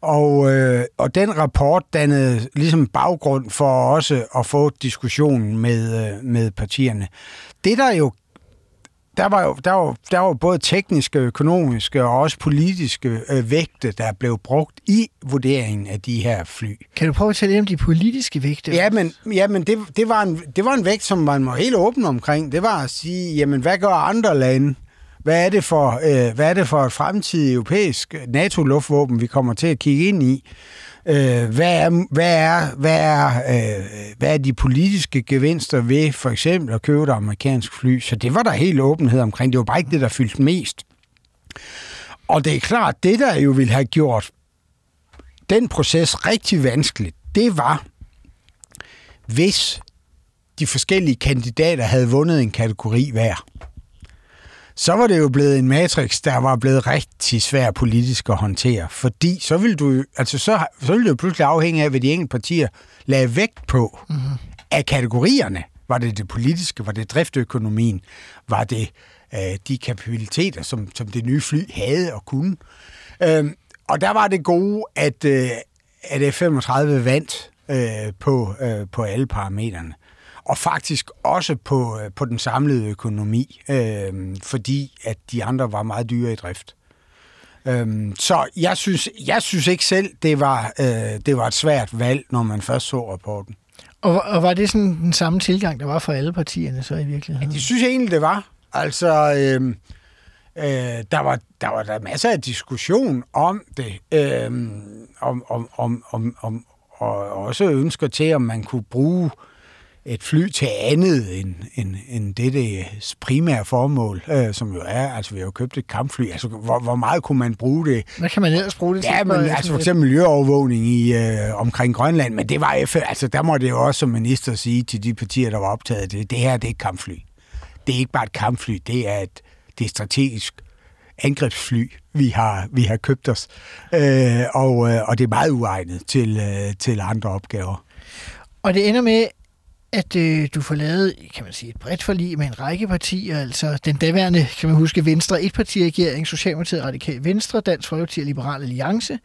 Og, øh, og den rapport dannede ligesom baggrund for også at få diskussionen med, øh, med partierne. Det der jo der var jo der var, der var både tekniske, økonomiske og også politiske øh, vægte, der blev brugt i vurderingen af de her fly. Kan du prøve at tale om de politiske vægte? Ja, men, ja, men det, det, var en, det var en vægt, som man var helt åben omkring. Det var at sige, jamen, hvad gør andre lande? Hvad er det for, øh, hvad er det for et fremtidigt europæisk NATO-luftvåben, vi kommer til at kigge ind i? Øh, hvad, er, hvad, er, hvad, er, øh, hvad er de politiske gevinster ved for eksempel at købe et amerikansk fly? Så det var der helt åbenhed omkring. Det var bare ikke det, der fyldte mest. Og det er klart, det der jo ville have gjort den proces rigtig vanskelig, det var, hvis de forskellige kandidater havde vundet en kategori hver. Så var det jo blevet en matrix, der var blevet rigtig svær politisk at håndtere, fordi så ville du, altså så, så ville det jo pludselig afhænge af, hvad de enkelte partier lagde vægt på mm-hmm. af kategorierne. Var det det politiske? Var det driftøkonomien? Var det øh, de kapabiliteter, som, som det nye fly havde og kunne? Øhm, og der var det gode, at, øh, at F-35 vandt øh, på, øh, på alle parametrene. Og faktisk også på, øh, på den samlede økonomi, øh, fordi at de andre var meget dyre i drift. Øhm, så jeg synes, jeg synes ikke selv, det var, øh, det var et svært valg, når man først så rapporten. Og, og var det sådan den samme tilgang, der var for alle partierne så i virkeligheden? Ja, det synes jeg egentlig, det var. Altså, øh, øh, der, var, der var der masser af diskussion om det, øh, om, om, om, om, om, og også ønsker til, om man kunne bruge et fly til andet end, end, end det primære formål, øh, som jo er, altså vi har jo købt et kampfly, altså hvor, hvor meget kunne man bruge det? Hvad kan man ellers bruge det til? Ja, men altså for eksempel miljøovervågning i, øh, omkring Grønland, men det var altså der må det jo også som minister sige til de partier, der var optaget det, det her det er et kampfly. Det er ikke bare et kampfly, det er et, det er strategisk angrebsfly, vi har, vi har købt os. Øh, og, øh, og det er meget uegnet til, øh, til andre opgaver. Og det ender med, at øh, du får lavet, kan man sige, et bredt forlig med en række partier, altså den daværende, kan man huske, Venstre etpartiregering, Socialdemokratiet, Radikal Venstre, Dansk Folkeparti og Liberal Alliance,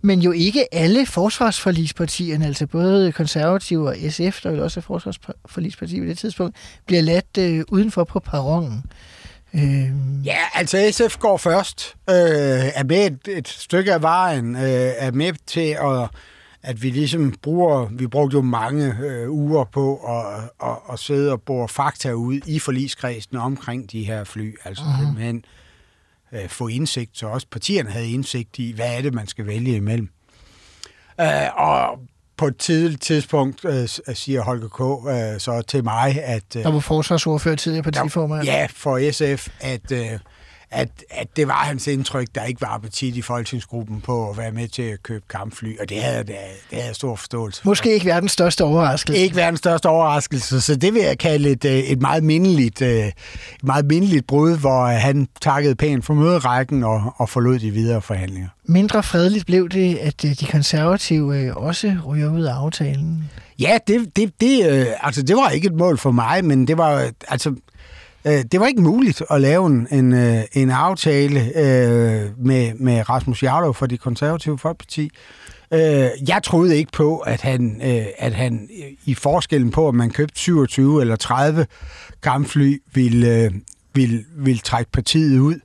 men jo ikke alle forsvarsforligspartierne, altså både konservative og SF, der vil også er forsvarsforligsparti på det tidspunkt, bliver ladt øh, udenfor på perronen. Øh... Ja, altså SF går først, øh, er med et, et stykke af vejen, øh, er med til at at vi ligesom bruger, vi brugte jo mange øh, uger på at, at, at sidde og bore fakta ud i forligskredsen omkring de her fly. Altså uh-huh. simpelthen øh, få indsigt, så også partierne havde indsigt i, hvad er det, man skal vælge imellem. Øh, og på et tidligt tidspunkt øh, siger Holger K. Øh, så til mig, at... Øh, der var forsvarsordfører tidligere partiformand. Ja, for SF, at... Øh, at, at det var hans indtryk, der ikke var appetit i folketingsgruppen på at være med til at købe kampfly, og det havde, det, det havde jeg stor forståelse for. Måske ikke verdens største overraskelse. Ikke verdens største overraskelse, så det vil jeg kalde et, øh, et meget mindeligt, øh, et meget mindeligt brud, hvor han takkede pænt for møderækken og, og forlod de videre forhandlinger. Mindre fredeligt blev det, at øh, de konservative også ryger ud af aftalen. Ja, det, det, det, altså, det var ikke et mål for mig, men det var, altså, Øh, det var ikke muligt at lave en, en, øh, en aftale øh, med, med Rasmus Jarlov fra de konservative folkeparti. Øh, jeg troede ikke på, at han, øh, at han i forskellen på, om man købte 27 eller 30 kampfly, ville, øh, ville, ville trække partiet ud.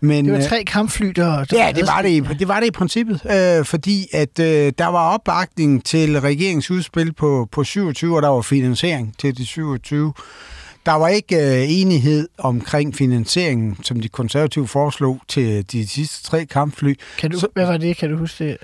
Men, det var tre kampfly, der... der ja, det var det, i, det var det i princippet, øh, fordi at øh, der var opbakning til regeringsudspil på, på 27, og der var finansiering til de 27. Der var ikke øh, enighed omkring finansieringen, som de konservative foreslog til de sidste tre kampfly. Kan du, Så, hvad var det? Kan du huske det?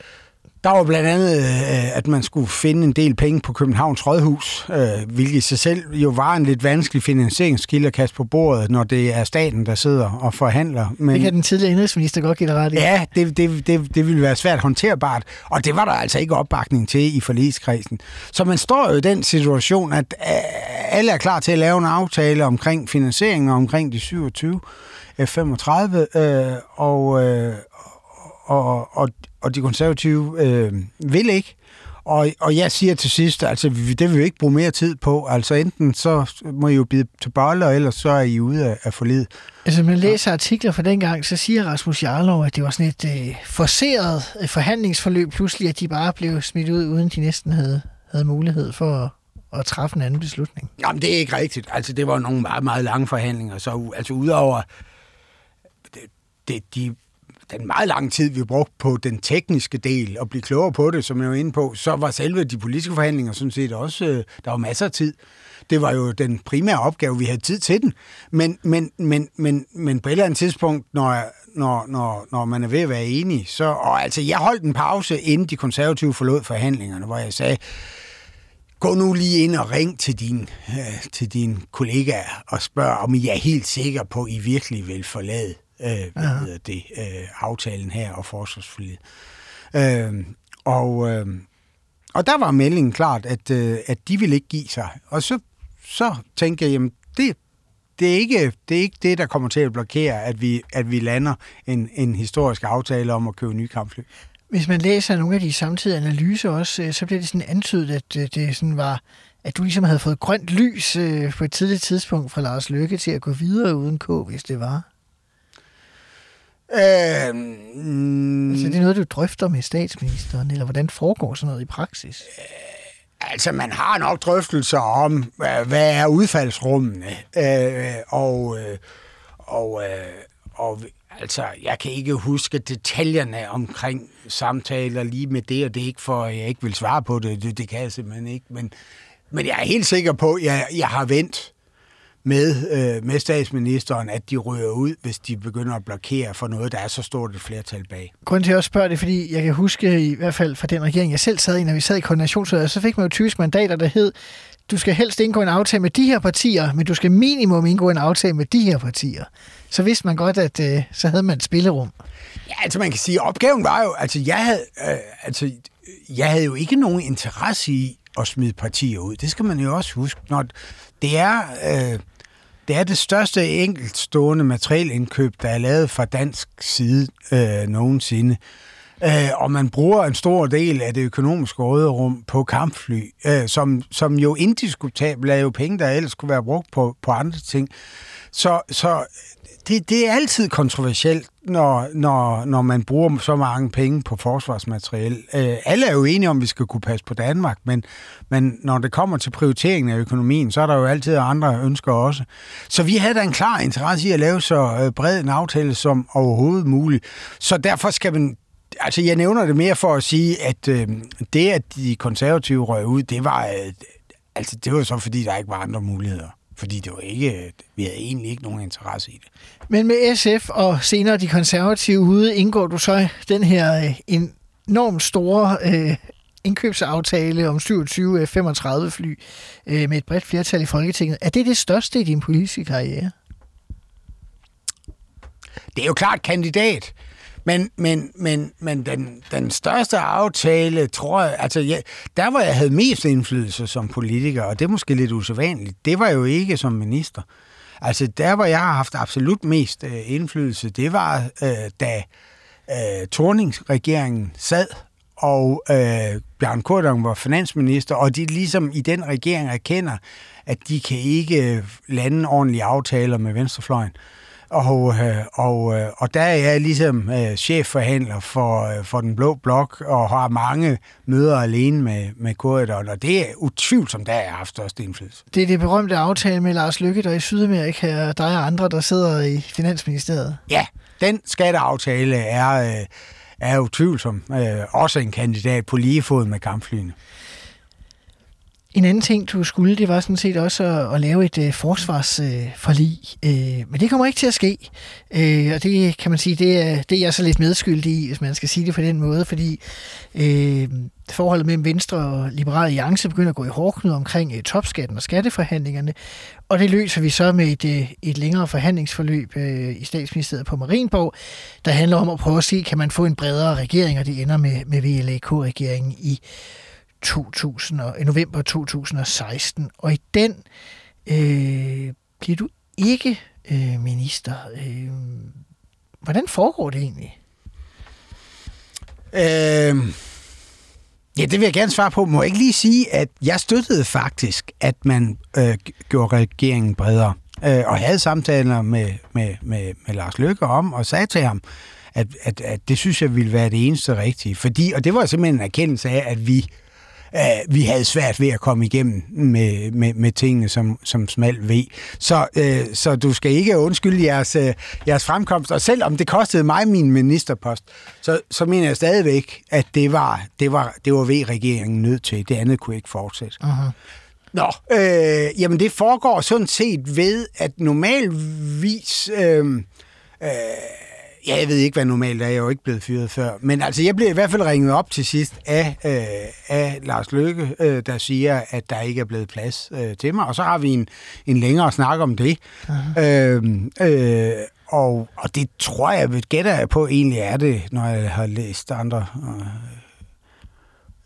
Der var blandt andet, øh, at man skulle finde en del penge på Københavns Rådhus, øh, hvilket i sig selv jo var en lidt vanskelig finansieringskilde at kaste på bordet, når det er staten, der sidder og forhandler. Men, det kan den tidligere indrigsminister godt give dig ret i. Ja, det, det, det, det ville være svært håndterbart, og det var der altså ikke opbakning til i forligskredsen. Så man står jo i den situation, at øh, alle er klar til at lave en aftale omkring finansiering og omkring de 27 F-35, øh, og, øh, og, og, og de konservative øh, vil ikke. Og, og jeg siger til sidst, altså det vil vi ikke bruge mere tid på. Altså enten så må I jo bide til bolle, eller ellers så er I ude af, af forlid. Altså man læser artikler fra dengang, så siger Rasmus Jarlov, at det var sådan et øh, forseret øh, forhandlingsforløb pludselig, at de bare blev smidt ud, uden de næsten havde, havde mulighed for at, at træffe en anden beslutning. Jamen det er ikke rigtigt. Altså det var nogle meget, meget lange forhandlinger. Så altså udover det, det, de den meget lange tid, vi brugte på den tekniske del og blive klogere på det, som jeg var inde på, så var selve de politiske forhandlinger sådan set også, øh, der var masser af tid. Det var jo den primære opgave, vi havde tid til den. Men, men, men, men, men på et eller andet tidspunkt, når, når, når, når man er ved at være enig, så... Og altså, jeg holdt en pause, inden de konservative forlod forhandlingerne, hvor jeg sagde, gå nu lige ind og ring til din, øh, til din kollegaer og spørg, om I er helt sikre på, at I virkelig vil forlade øh, hvad hedder det, øh, aftalen her og forsvarsforliget. Øh, og, øh, og der var meldingen klart, at, øh, at de ville ikke give sig. Og så, så tænkte jeg, jamen det, det, er ikke, det er ikke det, der kommer til at blokere, at vi, at vi lander en, en historisk aftale om at købe nye kampfly. Hvis man læser nogle af de samtidige analyser også, øh, så bliver det sådan antydet, at øh, det sådan var, at du ligesom havde fået grønt lys øh, på et tidligt tidspunkt fra Lars Løkke til at gå videre uden K, hvis det var. Øh, mm, altså, det er noget, du drøfter med statsministeren, eller hvordan foregår sådan noget i praksis? Øh, altså, man har nok drøftelser om, hvad er udfaldsrummene, øh, og, øh, og, øh, og altså, jeg kan ikke huske detaljerne omkring samtaler lige med det, og det er ikke for, at jeg ikke vil svare på det, det, det kan jeg simpelthen ikke, men, men jeg er helt sikker på, at jeg, jeg har vendt med, øh, med statsministeren, at de ryger ud, hvis de begynder at blokere for noget, der er så stort et flertal bag. Grunden til at spørge det, fordi jeg kan huske i hvert fald fra den regering, jeg selv sad i, når vi sad i koordinationsudvalget, så fik man jo typisk mandater, der hed, du skal helst indgå en aftale med de her partier, men du skal minimum indgå en aftale med de her partier. Så vidste man godt, at øh, så havde man et spillerum. Ja, altså man kan sige, opgaven var jo, altså jeg havde, øh, altså, jeg havde jo ikke nogen interesse i at smide partier ud. Det skal man jo også huske. Når det er, øh, det er det største enkeltstående materielindkøb, der er lavet fra dansk side øh, nogensinde. Øh, og man bruger en stor del af det økonomiske råderum på kampfly, øh, som, som jo indiskutabelt er jo penge, der ellers kunne være brugt på, på andre ting. Så, så det, det er altid kontroversielt, når, når, når man bruger så mange penge på forsvarsmateriel. Øh, alle er jo enige om, at vi skal kunne passe på Danmark, men, men når det kommer til prioriteringen af økonomien, så er der jo altid andre ønsker også. Så vi havde da en klar interesse i at lave så øh, bred en aftale som overhovedet muligt. Så derfor skal man altså jeg nævner det mere for at sige, at øh, det, at de konservative røg ud, det var, øh, altså, det var så, fordi der ikke var andre muligheder. Fordi det var ikke, vi havde egentlig ikke nogen interesse i det. Men med SF og senere de konservative ude, indgår du så den her øh, enormt store øh, indkøbsaftale om 27 F-35 fly øh, med et bredt flertal i Folketinget. Er det det største i din politiske karriere? Det er jo klart kandidat. Men, men, men, men den, den største aftale, tror jeg, altså jeg, der hvor jeg havde mest indflydelse som politiker, og det er måske lidt usædvanligt, det var jo ikke som minister. Altså der hvor jeg har haft absolut mest øh, indflydelse, det var øh, da øh, Torningsregeringen sad, og øh, Bjørn Kortong var finansminister, og de ligesom i den regering erkender, at de kan ikke øh, lande ordentlige aftaler med venstrefløjen. Øh, og, øh, og der er jeg ligesom øh, chefforhandler for, øh, for den blå blok, og har mange møder alene med, med korridoren, og det er utvivlsomt, der jeg har haft størst indflydelse. Det er det berømte aftale med Lars Lykke, der i Sydamerika, og dig og andre, der sidder i Finansministeriet. Ja, den skatteaftale er, øh, er utvivlsom øh, også en kandidat på lige fod med kampflyene. En anden ting, du skulle, det var sådan set også at, at lave et øh, forsvarsforlig. Øh, øh, men det kommer ikke til at ske. Øh, og det kan man sige, det er, det er jeg så lidt medskyldig i, hvis man skal sige det på den måde, fordi øh, forholdet mellem Venstre og Liberal Alliance begynder at gå i hårdknud omkring øh, topskatten og skatteforhandlingerne. Og det løser vi så med et, øh, et længere forhandlingsforløb øh, i statsministeriet på Marienborg, der handler om at prøve at se, kan man få en bredere regering, og det ender med, med VLAK-regeringen i 2000, og, november 2016. Og i den øh, bliver du ikke øh, minister. Øh, hvordan foregår det egentlig? Øh, ja, det vil jeg gerne svare på. Må jeg ikke lige sige, at jeg støttede faktisk, at man øh, gjorde regeringen bredere. Øh, og havde samtaler med, med, med, med Lars Løkke om, og sagde til ham, at, at, at det synes jeg ville være det eneste rigtige. Fordi, og det var simpelthen en erkendelse af, at vi øh, vi havde svært ved at komme igennem med, med, med tingene som, som smal V. Så, øh, så du skal ikke undskylde jeres, øh, jeres fremkomst. Og selvom det kostede mig min ministerpost, så, så mener jeg stadigvæk, at det var, det var, det var V-regeringen nødt til. Det andet kunne ikke fortsætte. Uh-huh. Nå, øh, jamen det foregår sådan set ved, at normalvis... Øh, øh, Ja, jeg ved ikke, hvad normalt er. Jeg er jo ikke blevet fyret før. Men altså, jeg blev i hvert fald ringet op til sidst af, øh, af Lars Løkke, øh, der siger, at der ikke er blevet plads øh, til mig. Og så har vi en, en længere snak om det. Øh, øh, og, og det tror jeg, jeg gætter jeg på, egentlig er det, når jeg har læst andre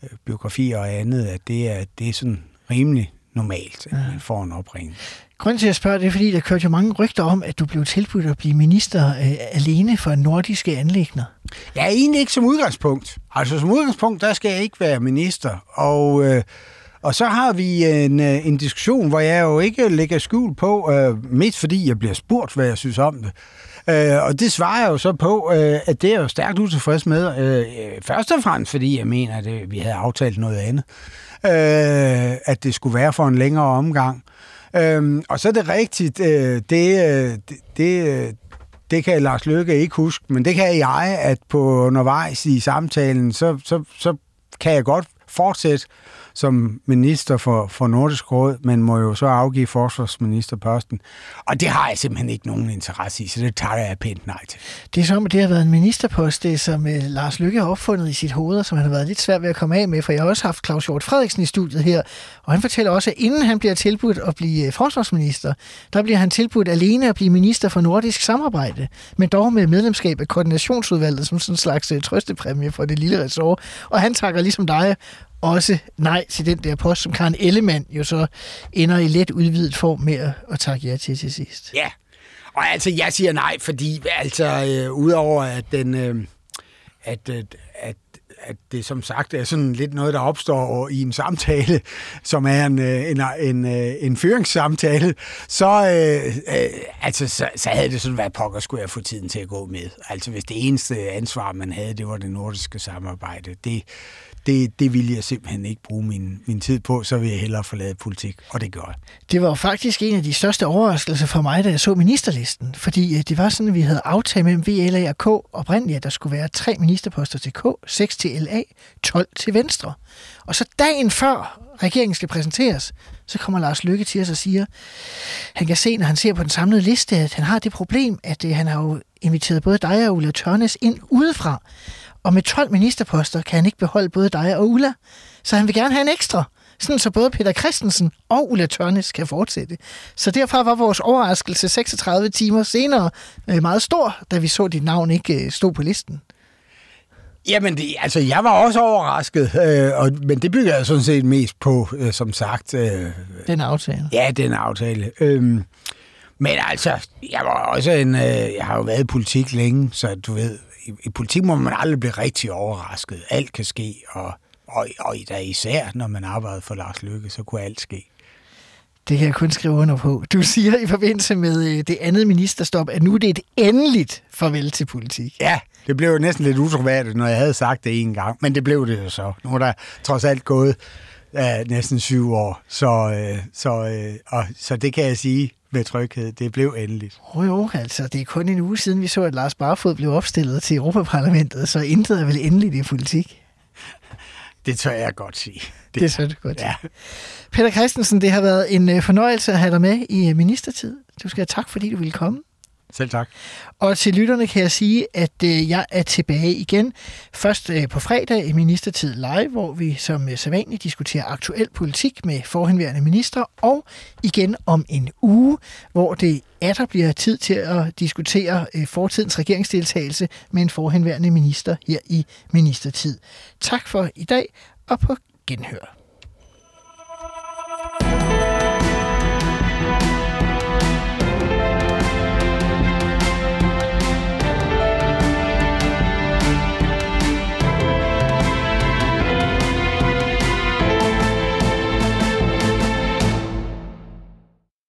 øh, biografier og andet, at det er, det er sådan rimelig normalt, at man får en opringning. Grunden til at spørge, det er, fordi der kørte jo mange rygter om, at du blev tilbudt at blive minister øh, alene for nordiske anlægner. Ja, egentlig ikke som udgangspunkt. Altså som udgangspunkt, der skal jeg ikke være minister. Og, øh, og så har vi en, øh, en diskussion, hvor jeg jo ikke lægger skjul på, øh, midt fordi jeg bliver spurgt, hvad jeg synes om det. Øh, og det svarer jeg jo så på, øh, at det er jo stærkt utilfreds med. Øh, først og fremmest, fordi jeg mener, at øh, vi havde aftalt noget andet. Øh, at det skulle være for en længere omgang. Øhm, og så er det rigtigt, øh, det, øh, det, det, øh, det kan Lars Løkke ikke huske, men det kan jeg, at på undervejs i samtalen, så, så, så kan jeg godt fortsætte som minister for, for Nordisk Råd, men må jo så afgive forsvarsministerposten. Og det har jeg simpelthen ikke nogen interesse i, så det tager jeg pænt nej til. Det er som, at det har været en ministerpost, det som øh, Lars Lykke har opfundet i sit hoved, og som han har været lidt svært ved at komme af med, for jeg har også haft Claus Hjort Frederiksen i studiet her, og han fortæller også, at inden han bliver tilbudt at blive øh, forsvarsminister, der bliver han tilbudt alene at blive minister for nordisk samarbejde, men dog med medlemskab af koordinationsudvalget som sådan en slags øh, trøstepræmie for det lille resort. Og han takker ligesom dig også nej til den der post, som Karen Ellemann jo så ender i let udvidet form med at, at takke ja til til sidst. Ja, og altså jeg siger nej, fordi altså øh, udover at den... Øh, at, at, at at det som sagt er sådan lidt noget, der opstår i en samtale, som er en, øh, en, en, øh, en fyringssamtale, så, øh, øh, altså, så, så havde det sådan været pokker, skulle jeg få tiden til at gå med. Altså hvis det eneste ansvar, man havde, det var det nordiske samarbejde, det, det, det ville jeg simpelthen ikke bruge min, min tid på, så vil jeg hellere forlade politik, og det gør jeg. Det var faktisk en af de største overraskelser for mig, da jeg så ministerlisten, fordi øh, det var sådan, at vi havde aftalt mellem VLA og K oprindeligt, at der skulle være tre ministerposter til K, seks til LA, 12 til Venstre. Og så dagen før regeringen skal præsenteres, så kommer Lars Lykke til os og siger, han kan se, når han ser på den samlede liste, at han har det problem, at øh, han har jo inviteret både dig og Ulla Tørnes ind udefra. Og med 12 ministerposter kan han ikke beholde både dig og Ulla. Så han vil gerne have en ekstra. Sådan så både Peter Christensen og Ulla Tørnes kan fortsætte. Så derfor var vores overraskelse 36 timer senere øh, meget stor, da vi så, at dit navn ikke øh, stod på listen. Jamen, det, altså, jeg var også overrasket, øh, og, men det bygger jeg sådan set mest på, øh, som sagt. Øh, den aftale. Ja, den aftale. Øh, men altså, jeg var også en, øh, jeg har jo været i politik længe, så du ved, i, i politik må man aldrig blive rigtig overrasket. Alt kan ske, og, og, og da især, når man arbejder for Lars Lykke, så kunne alt ske. Det kan jeg kun skrive under på. Du siger i forbindelse med øh, det andet ministerstop, at nu er det et endeligt farvel til politik. Ja, det blev jo næsten lidt utroværdigt, når jeg havde sagt det en gang, men det blev det jo så. Nu er der trods alt gået uh, næsten syv år, så, uh, så, uh, og, så det kan jeg sige med tryghed. Det blev endeligt. Jo, jo, altså det er kun en uge siden, vi så, at Lars Barfod blev opstillet til Europaparlamentet, så intet er vel endeligt i politik. *laughs* Det tør jeg godt sige. Det, det tør du godt ja. Peter Christensen, det har været en fornøjelse at have dig med i ministertid. Du skal have tak, fordi du ville komme. Selv tak. Og til lytterne kan jeg sige, at øh, jeg er tilbage igen. Først øh, på fredag i Ministertid Live, hvor vi som øh, sædvanligt diskuterer aktuel politik med forhenværende minister, og igen om en uge, hvor det er der bliver tid til at diskutere øh, fortidens regeringsdeltagelse med en forhenværende minister her i Ministertid. Tak for i dag, og på genhør.